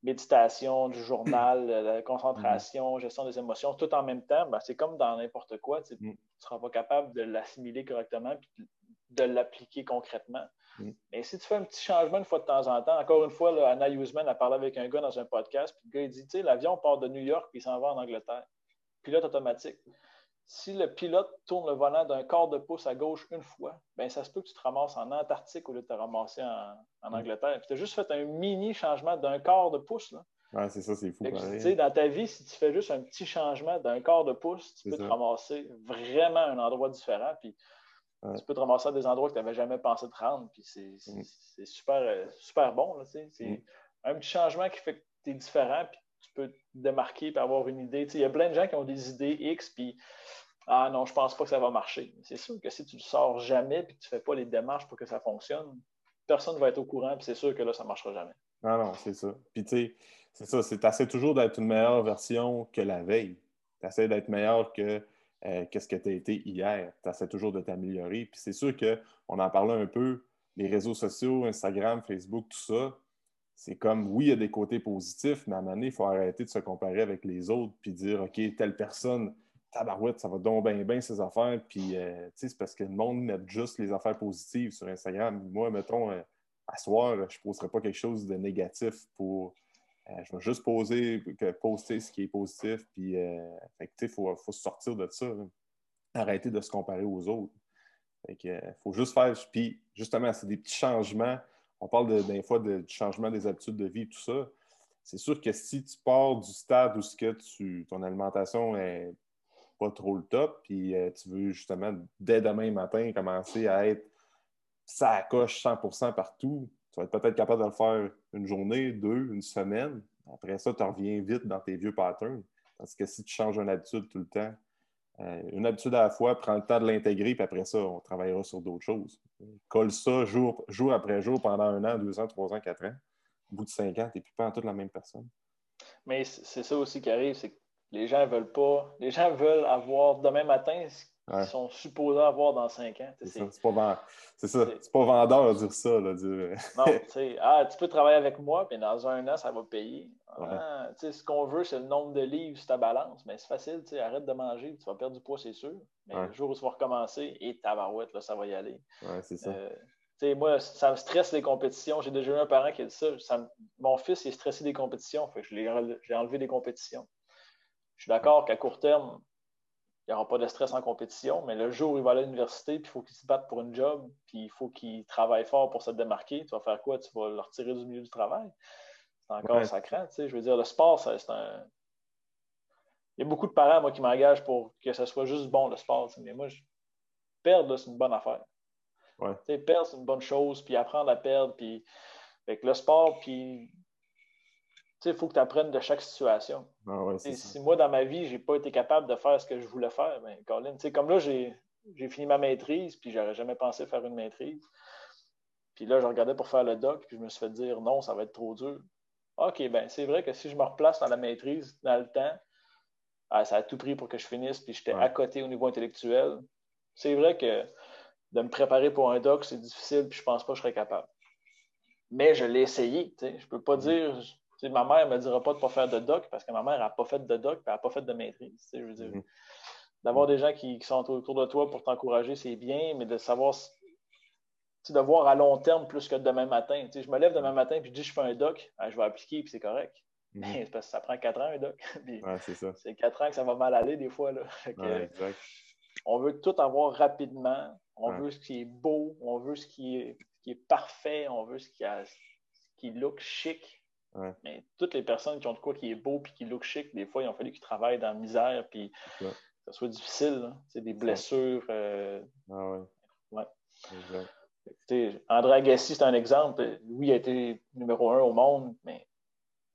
méditation, du journal, la concentration, gestion des émotions, tout en même temps, ben, c'est comme dans n'importe quoi. Tu ne mm. seras pas capable de l'assimiler correctement puis de l'appliquer concrètement. Mm. Mais si tu fais un petit changement une fois de temps en temps, encore une fois, là, Anna Huseman a parlé avec un gars dans un podcast, puis le gars il dit, tu sais, l'avion part de New York puis il s'en va en Angleterre. Pilote automatique. Si le pilote tourne le volant d'un quart de pouce à gauche une fois, ben ça se peut que tu te ramasses en Antarctique au lieu de te ramasser en. Angleterre. Puis tu as juste fait un mini changement d'un quart de pouce. Là. Ouais, c'est ça, c'est fou. dans ta vie, si tu fais juste un petit changement d'un quart de pouce, tu peux te ramasser vraiment à un endroit différent. Puis tu peux te ramasser à des endroits que tu n'avais jamais pensé te rendre. Puis c'est mm. super, euh, super bon. C'est mm. un petit changement qui fait que tu es différent, puis tu peux te démarquer et avoir une idée. Il y a plein de gens qui ont des idées X, puis Ah non, je pense pas que ça va marcher. C'est sûr que si tu ne sors jamais et que tu ne fais pas les démarches pour que ça fonctionne, personne ne va être au courant, puis c'est sûr que là, ça ne marchera jamais. Non, non, c'est ça. Puis tu sais, c'est ça, tu essaies toujours d'être une meilleure version que la veille. Tu essaies d'être meilleur que euh, qu'est-ce que tu as été hier. Tu essaies toujours de t'améliorer. Puis c'est sûr qu'on en parlait un peu, les réseaux sociaux, Instagram, Facebook, tout ça, c'est comme, oui, il y a des côtés positifs, mais à un moment donné, il faut arrêter de se comparer avec les autres puis dire, OK, telle personne, tabarouette, ça va donc bien, bien ses affaires. Puis, euh, tu sais, c'est parce que le monde met juste les affaires positives sur Instagram. Moi, mettons, euh, à soir, je ne poserais pas quelque chose de négatif pour euh, je vais juste poser, poster ce qui est positif. Puis, euh, il faut, faut, sortir de ça. Arrêter de se comparer aux autres. Il euh, faut juste faire. Puis, justement, c'est des petits changements. On parle des fois de, du changement des habitudes de vie, tout ça. C'est sûr que si tu pars du stade où ce que tu, ton alimentation est pas trop le top, puis tu veux justement, dès demain matin, commencer à être ça coche 100% partout, tu vas être peut-être capable de le faire une journée, deux, une semaine. Après ça, tu reviens vite dans tes vieux patterns. Parce que si tu changes une habitude tout le temps, euh, une habitude à la fois, prends le temps de l'intégrer, puis après ça, on travaillera sur d'autres choses. Colle ça jour, après jour pendant un an, deux ans, trois ans, quatre ans. Au bout de cinq ans, tu n'es plus pas en toute la même personne. Mais c'est ça aussi qui arrive, c'est que les gens veulent pas. Les gens veulent avoir demain matin ils sont supposés avoir dans cinq ans. C'est ça, c'est pas, c'est pas vendeur de dire ça. Là, *laughs* non, tu sais, ah, tu peux travailler avec moi, puis dans un an, ça va payer. Ah, ce qu'on veut, c'est le nombre de livres sur ta balance, mais c'est facile, arrête de manger, tu vas perdre du poids, c'est sûr. Mais le jour où tu vas recommencer, et tabarouette, là, ça va y aller. C'est ça. Euh, moi, ça me stresse les compétitions. J'ai déjà eu un parent qui a dit ça. mon fils il est stressé des compétitions. Fait que je j'ai enlevé des compétitions. Je suis d'accord qu'à court terme, il n'y aura pas de stress en compétition, mais le jour où il va à l'université, puis il faut qu'il se batte pour une job, puis il faut qu'il travaille fort pour se démarquer, tu vas faire quoi? Tu vas le retirer du milieu du travail? C'est encore sacré, tu sais. Je veux dire, le sport, c'est un. Il y a beaucoup de parents, moi, qui m'engagent pour que ce soit juste bon, le sport. Mais moi, je... perdre, c'est une bonne affaire. Ouais. Perdre, c'est une bonne chose, puis apprendre à perdre, puis avec le sport, puis il faut que tu apprennes de chaque situation. Ah si moi, dans ma vie, je n'ai pas été capable de faire ce que je voulais faire, ben, Colin, comme là, j'ai fini ma maîtrise, puis j'aurais jamais pensé faire une maîtrise. Puis là, je regardais pour faire le doc, puis je me suis fait dire non, ça va être trop dur. OK, ben c'est vrai que si je me replace dans la maîtrise, dans le temps, ah, ça a tout pris pour que je finisse, puis j'étais à côté au niveau intellectuel. C'est vrai que de me préparer pour un doc, c'est difficile, puis je pense pas que je serais capable. Mais je l'ai essayé. Je ne peux pas mm. dire ma mère ne me dira pas de ne pas faire de doc parce que ma mère n'a pas fait de doc et n'a pas fait de maîtrise. Je veux dire, mm-hmm. D'avoir des gens qui, sont autour de toi pour t'encourager, c'est bien, mais de savoir de voir à long terme plus que demain matin. je me lève demain matin et je dis je fais un doc, ah, je vais appliquer et c'est correct. Mm-hmm. Mais parce que ça prend quatre ans un doc. *laughs* c'est quatre ans que ça va mal aller des fois. Là. *laughs* on veut tout avoir rapidement. On veut ce qui est beau, on veut ce qui est, qui est parfait, on veut ce qui, a, ce qui look chic. Mais toutes les personnes qui ont de quoi qui est beau puis qui look chic, des fois, il a fallu qu'ils travaillent dans la misère puis que ça soit difficile. C'est des blessures. Euh, ah ouais. André Agassi, c'est un exemple. Oui, il a été numéro un au monde, mais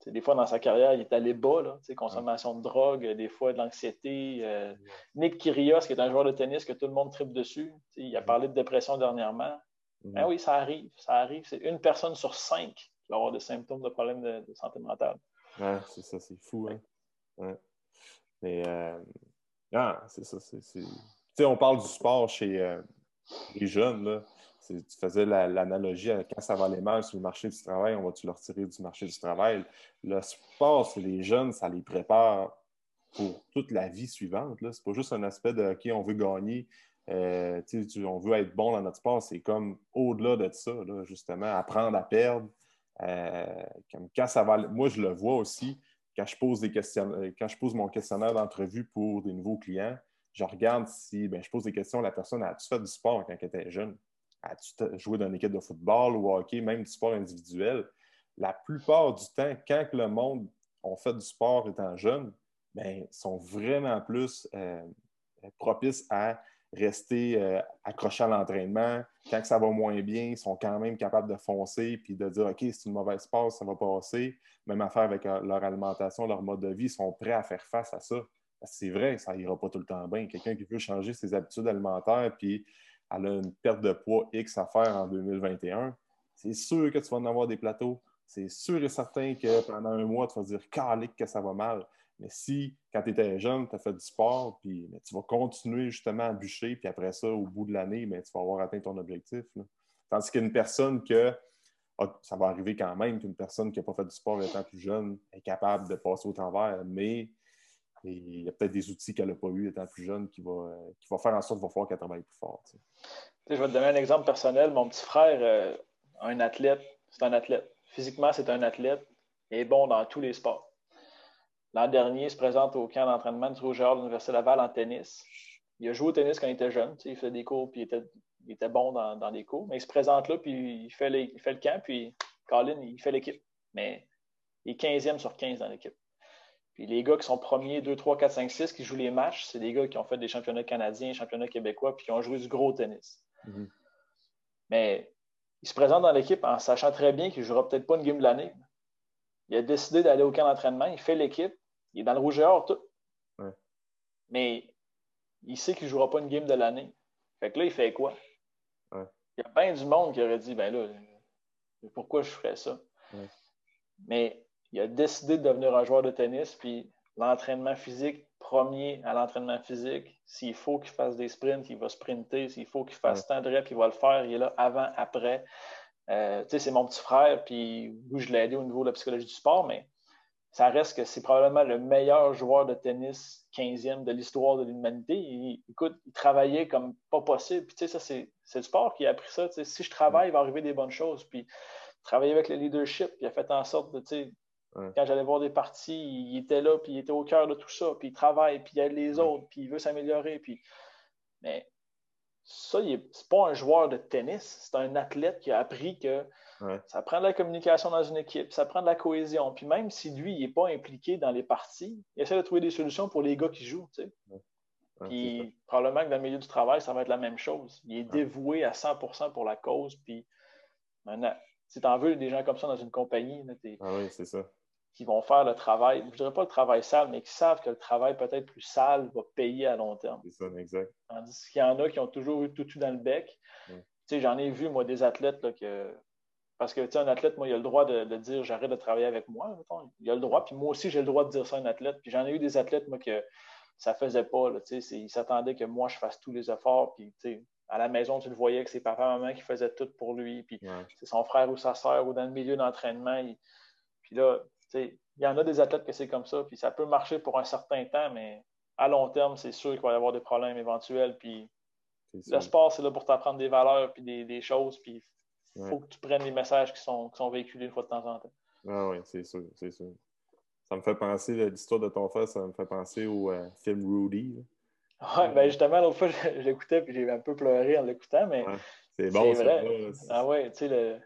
des fois, dans sa carrière, il est allé bas, là, consommation de drogue, des fois de l'anxiété. Euh, Nick Kyrgios, qui est un joueur de tennis que tout le monde tripe dessus, il a parlé de dépression dernièrement. Ben oui, ça arrive, ça arrive. C'est une personne sur cinq avoir des symptômes de problèmes de, santé mentale. Ouais, c'est ça, c'est fou. Hein? Mais, euh, ah, c'est ça. Tu sais, on parle du sport chez euh, les jeunes. Là. Tu faisais l'analogie quand ça va aller mal sur le marché du travail, on va-tu le retirer du marché du travail? Le sport, c'est les jeunes, ça les prépare pour toute la vie suivante. C'est pas juste un aspect de OK, on veut gagner, euh, on veut être bon dans notre sport. C'est comme au-delà de ça, là, justement, apprendre à perdre, euh, quand ça va, moi, je le vois aussi quand je pose, des euh, quand je pose mon questionnaire d'entrevue pour des nouveaux clients. Je regarde si ben, je pose des questions. La personne a-tu fait du sport quand elle était jeune? As-tu joué dans une équipe de football ou hockey, même du sport individuel? La plupart du temps, quand le monde a fait du sport étant jeune, ben, sont vraiment plus euh, propices à rester euh, accrochés à l'entraînement. Quand ça va moins bien, ils sont quand même capables de foncer puis de dire OK, c'est une mauvaise passe, ça va passer. Même affaire avec euh, leur alimentation, leur mode de vie, ils sont prêts à faire face à ça. C'est vrai, ça n'ira pas tout le temps bien. Quelqu'un qui veut changer ses habitudes alimentaires puis elle a une perte de poids X à faire en 2021, c'est sûr que tu vas en avoir des plateaux. C'est sûr et certain que pendant un mois, tu vas dire calique que ça va mal. Mais si, quand tu étais jeune, tu as fait du sport, puis tu vas continuer justement à bûcher, puis après ça, au bout de l'année, ben, tu vas avoir atteint ton objectif. Tandis qu'une personne que, ah, ça va arriver quand même, qu'une personne qui n'a pas fait du sport étant plus jeune est capable de passer au travers, mais il y a peut-être des outils qu'elle n'a pas eu étant plus jeune qui va, qui va faire en sorte qu'il va falloir qu'elle travaille plus fort. Je vais te donner un exemple personnel. Mon petit frère, euh, un athlète, c'est un athlète. Physiquement, c'est un athlète. Il est bon dans tous les sports. L'an dernier, il se présente au camp d'entraînement du Rougeur de l'Université Laval en tennis. Il a joué au tennis quand il était jeune. il fait des cours, puis il était, bon dans, dans, les cours. Mais il se présente là, puis il fait, le camp, puis Colin, il fait l'équipe. Mais il est 15e sur 15 dans l'équipe. Puis les gars qui sont premiers, 2, 3, 4, 5, 6, qui jouent les matchs, c'est des gars qui ont fait des championnats canadiens, championnats québécois, puis qui ont joué du gros tennis. Mm-hmm. Mais il se présente dans l'équipe en sachant très bien qu'il ne jouera peut-être pas une game de l'année. Il a décidé d'aller au camp d'entraînement, il fait l'équipe, il est dans le rouge et or, tout. Mais il sait qu'il ne jouera pas une game de l'année. Fait que là, il fait quoi? Il y a bien du monde qui aurait dit, ben là, pourquoi je ferais ça? Mais il a décidé de devenir un joueur de tennis, puis l'entraînement physique, premier à l'entraînement physique. S'il faut qu'il fasse des sprints, il va sprinter. S'il faut qu'il fasse tant de reps, il va le faire. Il est là avant, après. Euh, tu sais, c'est mon petit frère, puis oui, je l'ai aidé au niveau de la psychologie du sport, mais ça reste que c'est probablement le meilleur joueur de tennis 15e de l'histoire de l'humanité. écoute, il travaillait comme pas possible. Puis, tu sais, ça, c'est, le sport qui a appris ça. si je travaille, il va arriver des bonnes choses. Puis, travailler avec le leadership, il a fait en sorte de, tu sais, quand j'allais voir des parties, il était là, puis il était au cœur de tout ça, puis il travaille, puis il aide les autres, puis il veut s'améliorer. Puis... Mais ça, c'est pas un joueur de tennis, c'est un athlète qui a appris que ça prend de la communication dans une équipe, ça prend de la cohésion. Puis même si lui, il n'est pas impliqué dans les parties, il essaie de trouver des solutions pour les gars qui jouent. Tu sais. puis probablement que dans le milieu du travail, ça va être la même chose. Il est dévoué à 100% pour la cause. Puis si tu en veux des gens comme ça dans une compagnie, ah oui, c'est ça qui vont faire le travail, je ne dirais pas le travail sale, mais qui savent que le travail peut-être plus sale va payer à long terme. C'est ça, exact. Tandis qu'il y en a qui ont toujours eu tout tout dans le bec. J'en ai vu, moi, des athlètes là, que. Parce que, tu sais, un athlète, moi, il a le droit de, dire j'arrête de travailler avec moi. Il a le droit, puis moi aussi, j'ai le droit de dire ça à un athlète. Puis j'en ai eu des athlètes, moi, que ça faisait pas. Là, ils s'attendaient que moi, je fasse tous les efforts. Puis, à la maison, tu le voyais que c'est papa, maman qui faisaient tout pour lui. Puis, c'est son frère ou sa soeur ou dans le milieu d'entraînement. Puis là, il y en a des athlètes que c'est comme ça, puis ça peut marcher pour un certain temps, mais à long terme, c'est sûr qu'il va y avoir des problèmes éventuels. Puis le sport, c'est là pour t'apprendre des valeurs puis des, choses, puis il faut que tu prennes les messages qui sont, véhiculés une fois de temps en temps. Ah oui, c'est sûr, c'est sûr. Ça me fait penser, l'histoire de ton frère, ça me fait penser au euh, film Rudy. Oui, ben justement, l'autre fois, j'écoutais *laughs* puis j'ai un peu pleuré en l'écoutant, mais c'est bon, c'est vrai. ah ouais, tu sais, le,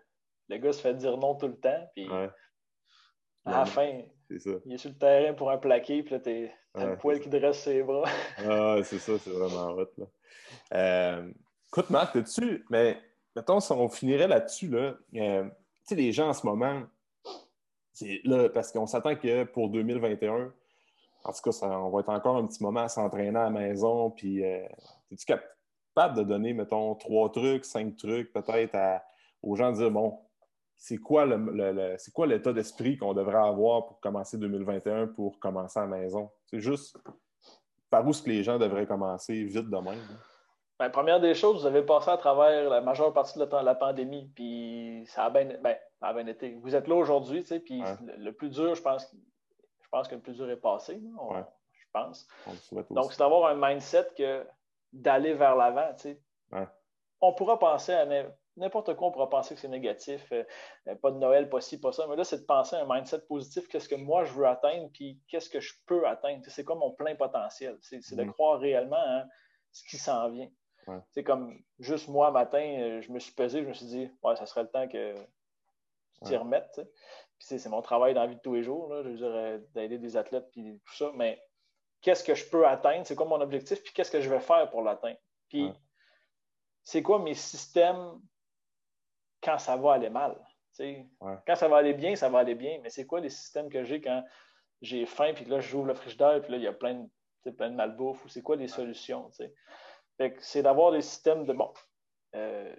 le, gars se fait dire non tout le temps, puis à la fin, il est sur le terrain pour un plaqué, puis là, t'as le poil qui dresse ses bras. ah, c'est ça, c'est vraiment hot. Là. Euh, écoute, Marc, tu mais mettons, on finirait là-dessus, là, euh, tu sais, les gens en ce moment, c'est là, parce qu'on s'attend que pour 2021, en tout cas, ça, on va être encore un petit moment à s'entraîner à la maison, puis euh, es-tu capable de donner, mettons, trois trucs, cinq trucs peut-être aux gens de dire, bon, c'est quoi c'est quoi l'état d'esprit qu'on devrait avoir pour commencer 2021 pour commencer à la maison? C'est juste par où est-ce que les gens devraient commencer vite de même? Ben, première des choses, vous avez passé à travers la majeure partie de la pandémie, puis ça a bien, ben, été. Vous êtes là aujourd'hui, puis le, plus dur, je pense, je pense que le plus dur est passé, je pense. Donc, c'est d'avoir un mindset que d'aller vers l'avant. On pourra penser à n'importe quoi, on pourra penser que c'est négatif, euh, euh, pas de Noël, pas ci, pas ça. Mais là, c'est de penser à un mindset positif. Qu'est-ce que moi, je veux atteindre, puis qu'est-ce que je peux atteindre? C'est comme mon plein potentiel? C'est de mm-hmm. croire réellement à ce qui s'en vient. C'est comme juste moi, matin, euh, je me suis pesé, je me suis dit, ouais, ça serait le temps que tu t'y remettes. Puis c'est mon travail dans la vie de tous les jours, là, je veux dire, d'aider des athlètes, puis tout ça. Mais qu'est-ce que je peux atteindre? C'est quoi mon objectif? Puis qu'est-ce que je vais faire pour l'atteindre? Puis c'est quoi mes systèmes quand ça va aller mal? Quand ça va aller bien, ça va aller bien. Mais c'est quoi les systèmes que j'ai quand j'ai faim, puis là, j'ouvre le frigidaire, puis là, il y a plein de, plein de malbouffe, ou c'est quoi les solutions? C'est d'avoir des systèmes de bon. Euh,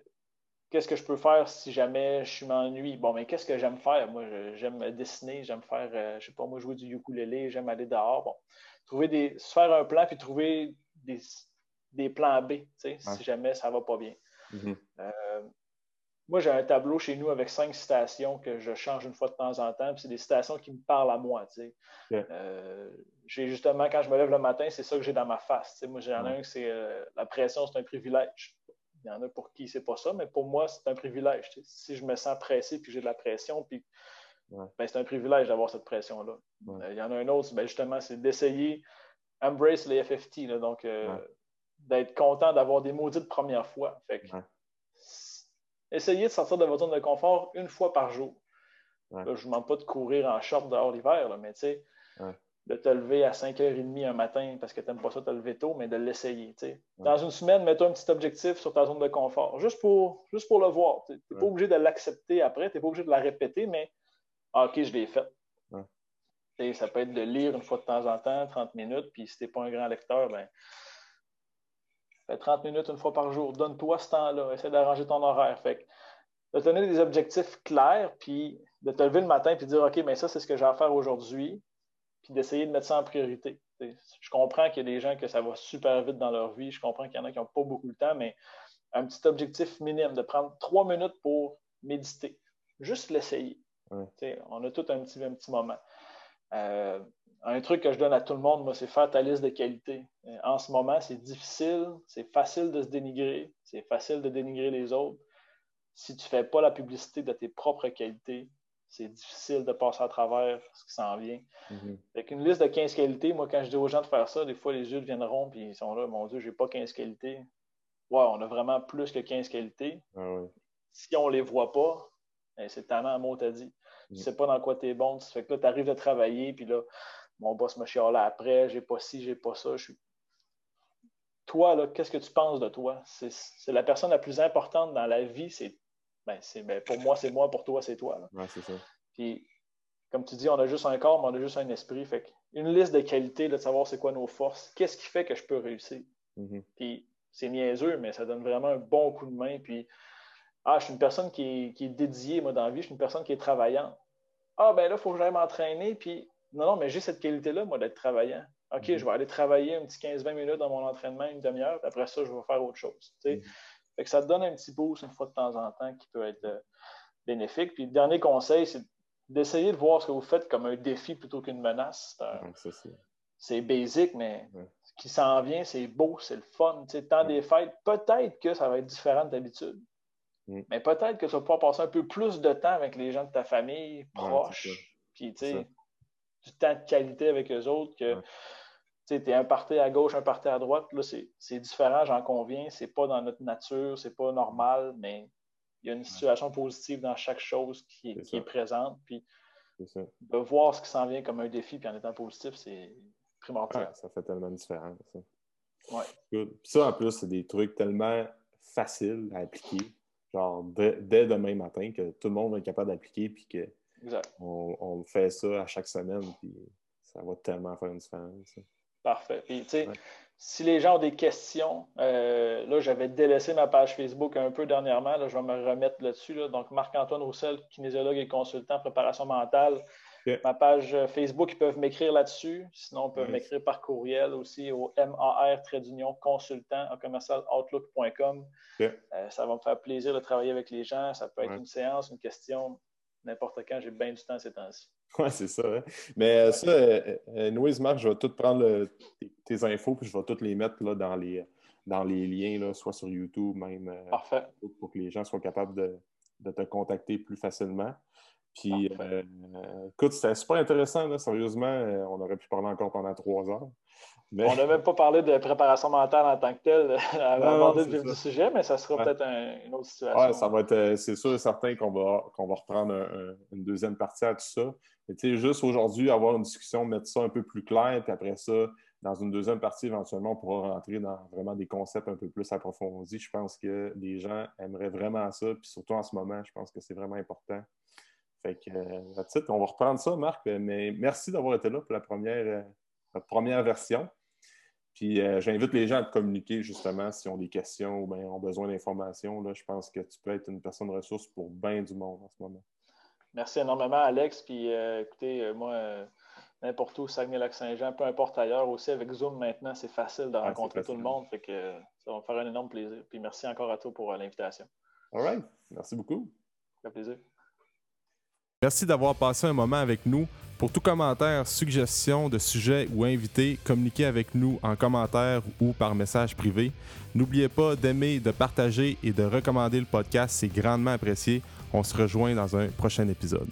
qu'est-ce que je peux faire si jamais je m'ennuie? Bon, mais qu'est-ce que j'aime faire? Moi, j'aime dessiner, j'aime faire, je euh, je sais pas, moi, jouer du ukulélé, j'aime aller dehors. Bon, trouver des, se faire un plan, puis trouver des, des plans B, si jamais ça va pas bien. Mm-hmm. Euh, moi, j'ai un tableau chez nous avec cinq citations que je change une fois de temps en temps. C'est des citations qui me parlent à moi. Euh, j'ai justement, quand je me lève le matin, c'est ça que j'ai dans ma face. Moi, j'en ai un que c'est euh, la pression, c'est un privilège. Il y en a pour qui c'est pas ça, mais pour moi, c'est un privilège. Si je me sens pressé puis j'ai de la pression, puis ben, c'est un privilège d'avoir cette pression-là. Euh, il y en a un autre, ben, justement, c'est d'essayer embrace les FFT. donc, d'être content d'avoir des maudites premières fois. Fait essayez de sortir de votre zone de confort une fois par jour. je ne vous demande pas de courir en short dehors l'hiver, mais tu sais, de te lever à 5h30 un matin parce que tu n'aimes pas ça te lever tôt, mais de l'essayer. Dans une semaine, mets-toi un petit objectif sur ta zone de confort, juste pour, juste pour le voir. Tu n'es pas obligé de l'accepter après, tu n'es pas obligé de la répéter, mais ah, OK, je l'ai fait. Ça peut être de lire une fois de temps en temps, 30 minutes, puis si tu n'es pas un grand lecteur, ben, Fais 30 minutes une fois par jour. Donne-toi ce temps-là. Essaie d'arranger ton horaire. Fait de te donner des objectifs clairs, puis de te lever le matin et de dire OK, mais ça, c'est ce que j'ai à faire aujourd'hui, puis d'essayer de mettre ça en priorité. Je comprends qu'il y a des gens que ça va super vite dans leur vie. Je comprends qu'il y en a qui n'ont pas beaucoup de temps, mais un petit objectif minime de prendre trois minutes pour méditer. Juste l'essayer. On a tout un petit, un petit moment. Euh, un truc que je donne à tout le monde, moi, c'est faire ta liste de qualités. Euh, en ce moment, c'est difficile, c'est facile de se dénigrer, c'est facile de dénigrer les autres. Si tu ne fais pas la publicité de tes propres qualités, c'est difficile de passer à travers ce qui s'en vient. Mm-hmm. Avec une liste de 15 qualités, moi, quand je dis aux gens de faire ça, des fois, les yeux deviennent ronds et ils sont là, mon Dieu, j'ai pas 15 qualités. Ouais, on a vraiment plus que 15 qualités. Ah si on ne les voit pas, ben, c'est tellement un mot, t'as dit. Tu ne mm. sais pas dans quoi tu es bon. Ça fait que là, tu arrives de travailler, puis là, mon boss me chiale après, j'ai pas ci, j'ai pas ça. Je suis... Toi, qu'est-ce que tu penses de toi? C'est la personne la plus importante dans la vie. C'est ben, ben, pour moi, c'est moi, pour toi, c'est toi. c'est ça. Puis, comme tu dis, on a juste un corps, mais on a juste un esprit. Fait une liste de qualités, de savoir c'est quoi nos forces, qu'est-ce qui fait que je peux réussir. Mm-hmm. Puis, c'est niaiseux, mais ça donne vraiment un bon coup de main. Puis, ah, je suis une personne qui est, qui est dédiée, moi, dans la vie, je suis une personne qui est travaillante. Ah, ben là, il faut que j'aille m'entraîner, puis non, non, mais j'ai cette qualité-là, moi, d'être travaillant. OK, mhm. je vais aller travailler un petit 15-20 minutes dans mon entraînement, une demi-heure, puis après ça, je vais faire autre chose. Mhm. Fait que ça te donne un petit boost une fois de temps en temps qui peut être euh, bénéfique. Puis le dernier conseil, c'est d'essayer de voir ce que vous faites comme un défi plutôt qu'une menace. C'est basique, mais ce qui s'en vient, c'est beau, c'est le fun. sais, temps des fêtes, peut-être que ça va être différent d'habitude. Mm. Mais peut-être que tu vas pouvoir passer un peu plus de temps avec les gens de ta famille, proches. puis, tu sais, du temps de qualité avec eux autres que tu es un parti à gauche, un parti à droite. Là, c'est différent, j'en conviens. C'est pas dans notre nature, c'est pas normal, mais il y a une situation positive dans chaque chose qui est, présente. Puis de voir ce qui s'en vient comme un défi puis en étant positif, c'est primordial. ça fait tellement de différence. Ça. Ouais. ça, en plus, c'est des trucs tellement faciles à appliquer. Genre dès, dès, demain matin, que tout le monde être capable d'appliquer puis que on, fait ça à chaque semaine, puis ça va tellement faire une différence. Parfait. Puis, tu sais, si les gens ont des questions, euh, là, j'avais délaissé ma page Facebook un peu dernièrement. Là, je vais me remettre là-dessus. Donc, Marc-Antoine Roussel, kinésiologue et consultant préparation mentale. Ma page Facebook, ils peuvent m'écrire là-dessus. Sinon, ils peuvent m'écrire par courriel aussi au MAR consultant à commercialoutlook.com. Euh, ça va me faire plaisir de travailler avec les gens. Ça peut être une séance, une question n'importe quand, j'ai bien du temps ces temps-ci. *laughs* Oui, c'est ça. Hein. Mais euh, ça, euh, euh Marc, je vais tout prendre tes, infos puis je vais toutes les mettre là, dans, les, dans les liens, là, soit sur YouTube, même. Euh, Parfait. Pour que les gens soient capables de, de te contacter plus facilement. Puis, écoute, c'était super intéressant, sérieusement. on aurait pu parler encore pendant trois heures. On n'a même pas parlé de préparation mentale en tant que telle avant d'aborder le sujet, mais ça sera peut-être une autre situation. Oui, ça va être, c'est sûr et certain qu'on va, qu'on va reprendre une deuxième partie à tout ça. Mais tu sais, juste aujourd'hui, avoir une discussion, mettre ça un peu plus clair, puis après ça, dans une deuxième partie, éventuellement, on pourra rentrer dans vraiment des concepts un peu plus approfondis. Je pense que les gens aimeraient vraiment ça, puis surtout en ce moment, je pense que c'est vraiment important. Fait que, euh, on va reprendre ça, Marc, mais merci d'avoir été là pour la première, euh, la première version. Puis euh, j'invite les gens à te communiquer justement s'ils ont des questions ou bien ont besoin d'informations. Je pense que tu peux être une personne ressource pour bien du monde en ce moment. Merci énormément, Alex. Puis euh, écoutez, euh, moi, n'importe où, Saguenay-Lac-Saint-Jean, peu importe ailleurs, aussi avec Zoom maintenant, c'est facile de rencontrer tout le monde. Fait que ça va me faire un énorme plaisir. Puis merci encore à toi pour l'invitation. All right. Merci beaucoup. Ça fait plaisir. Merci d'avoir passé un moment avec nous. Pour tout commentaire, suggestion de sujet ou invité, communiquez avec nous en commentaire ou par message privé. N'oubliez pas d'aimer, de partager et de recommander le podcast, c'est grandement apprécié. On se rejoint dans un prochain épisode.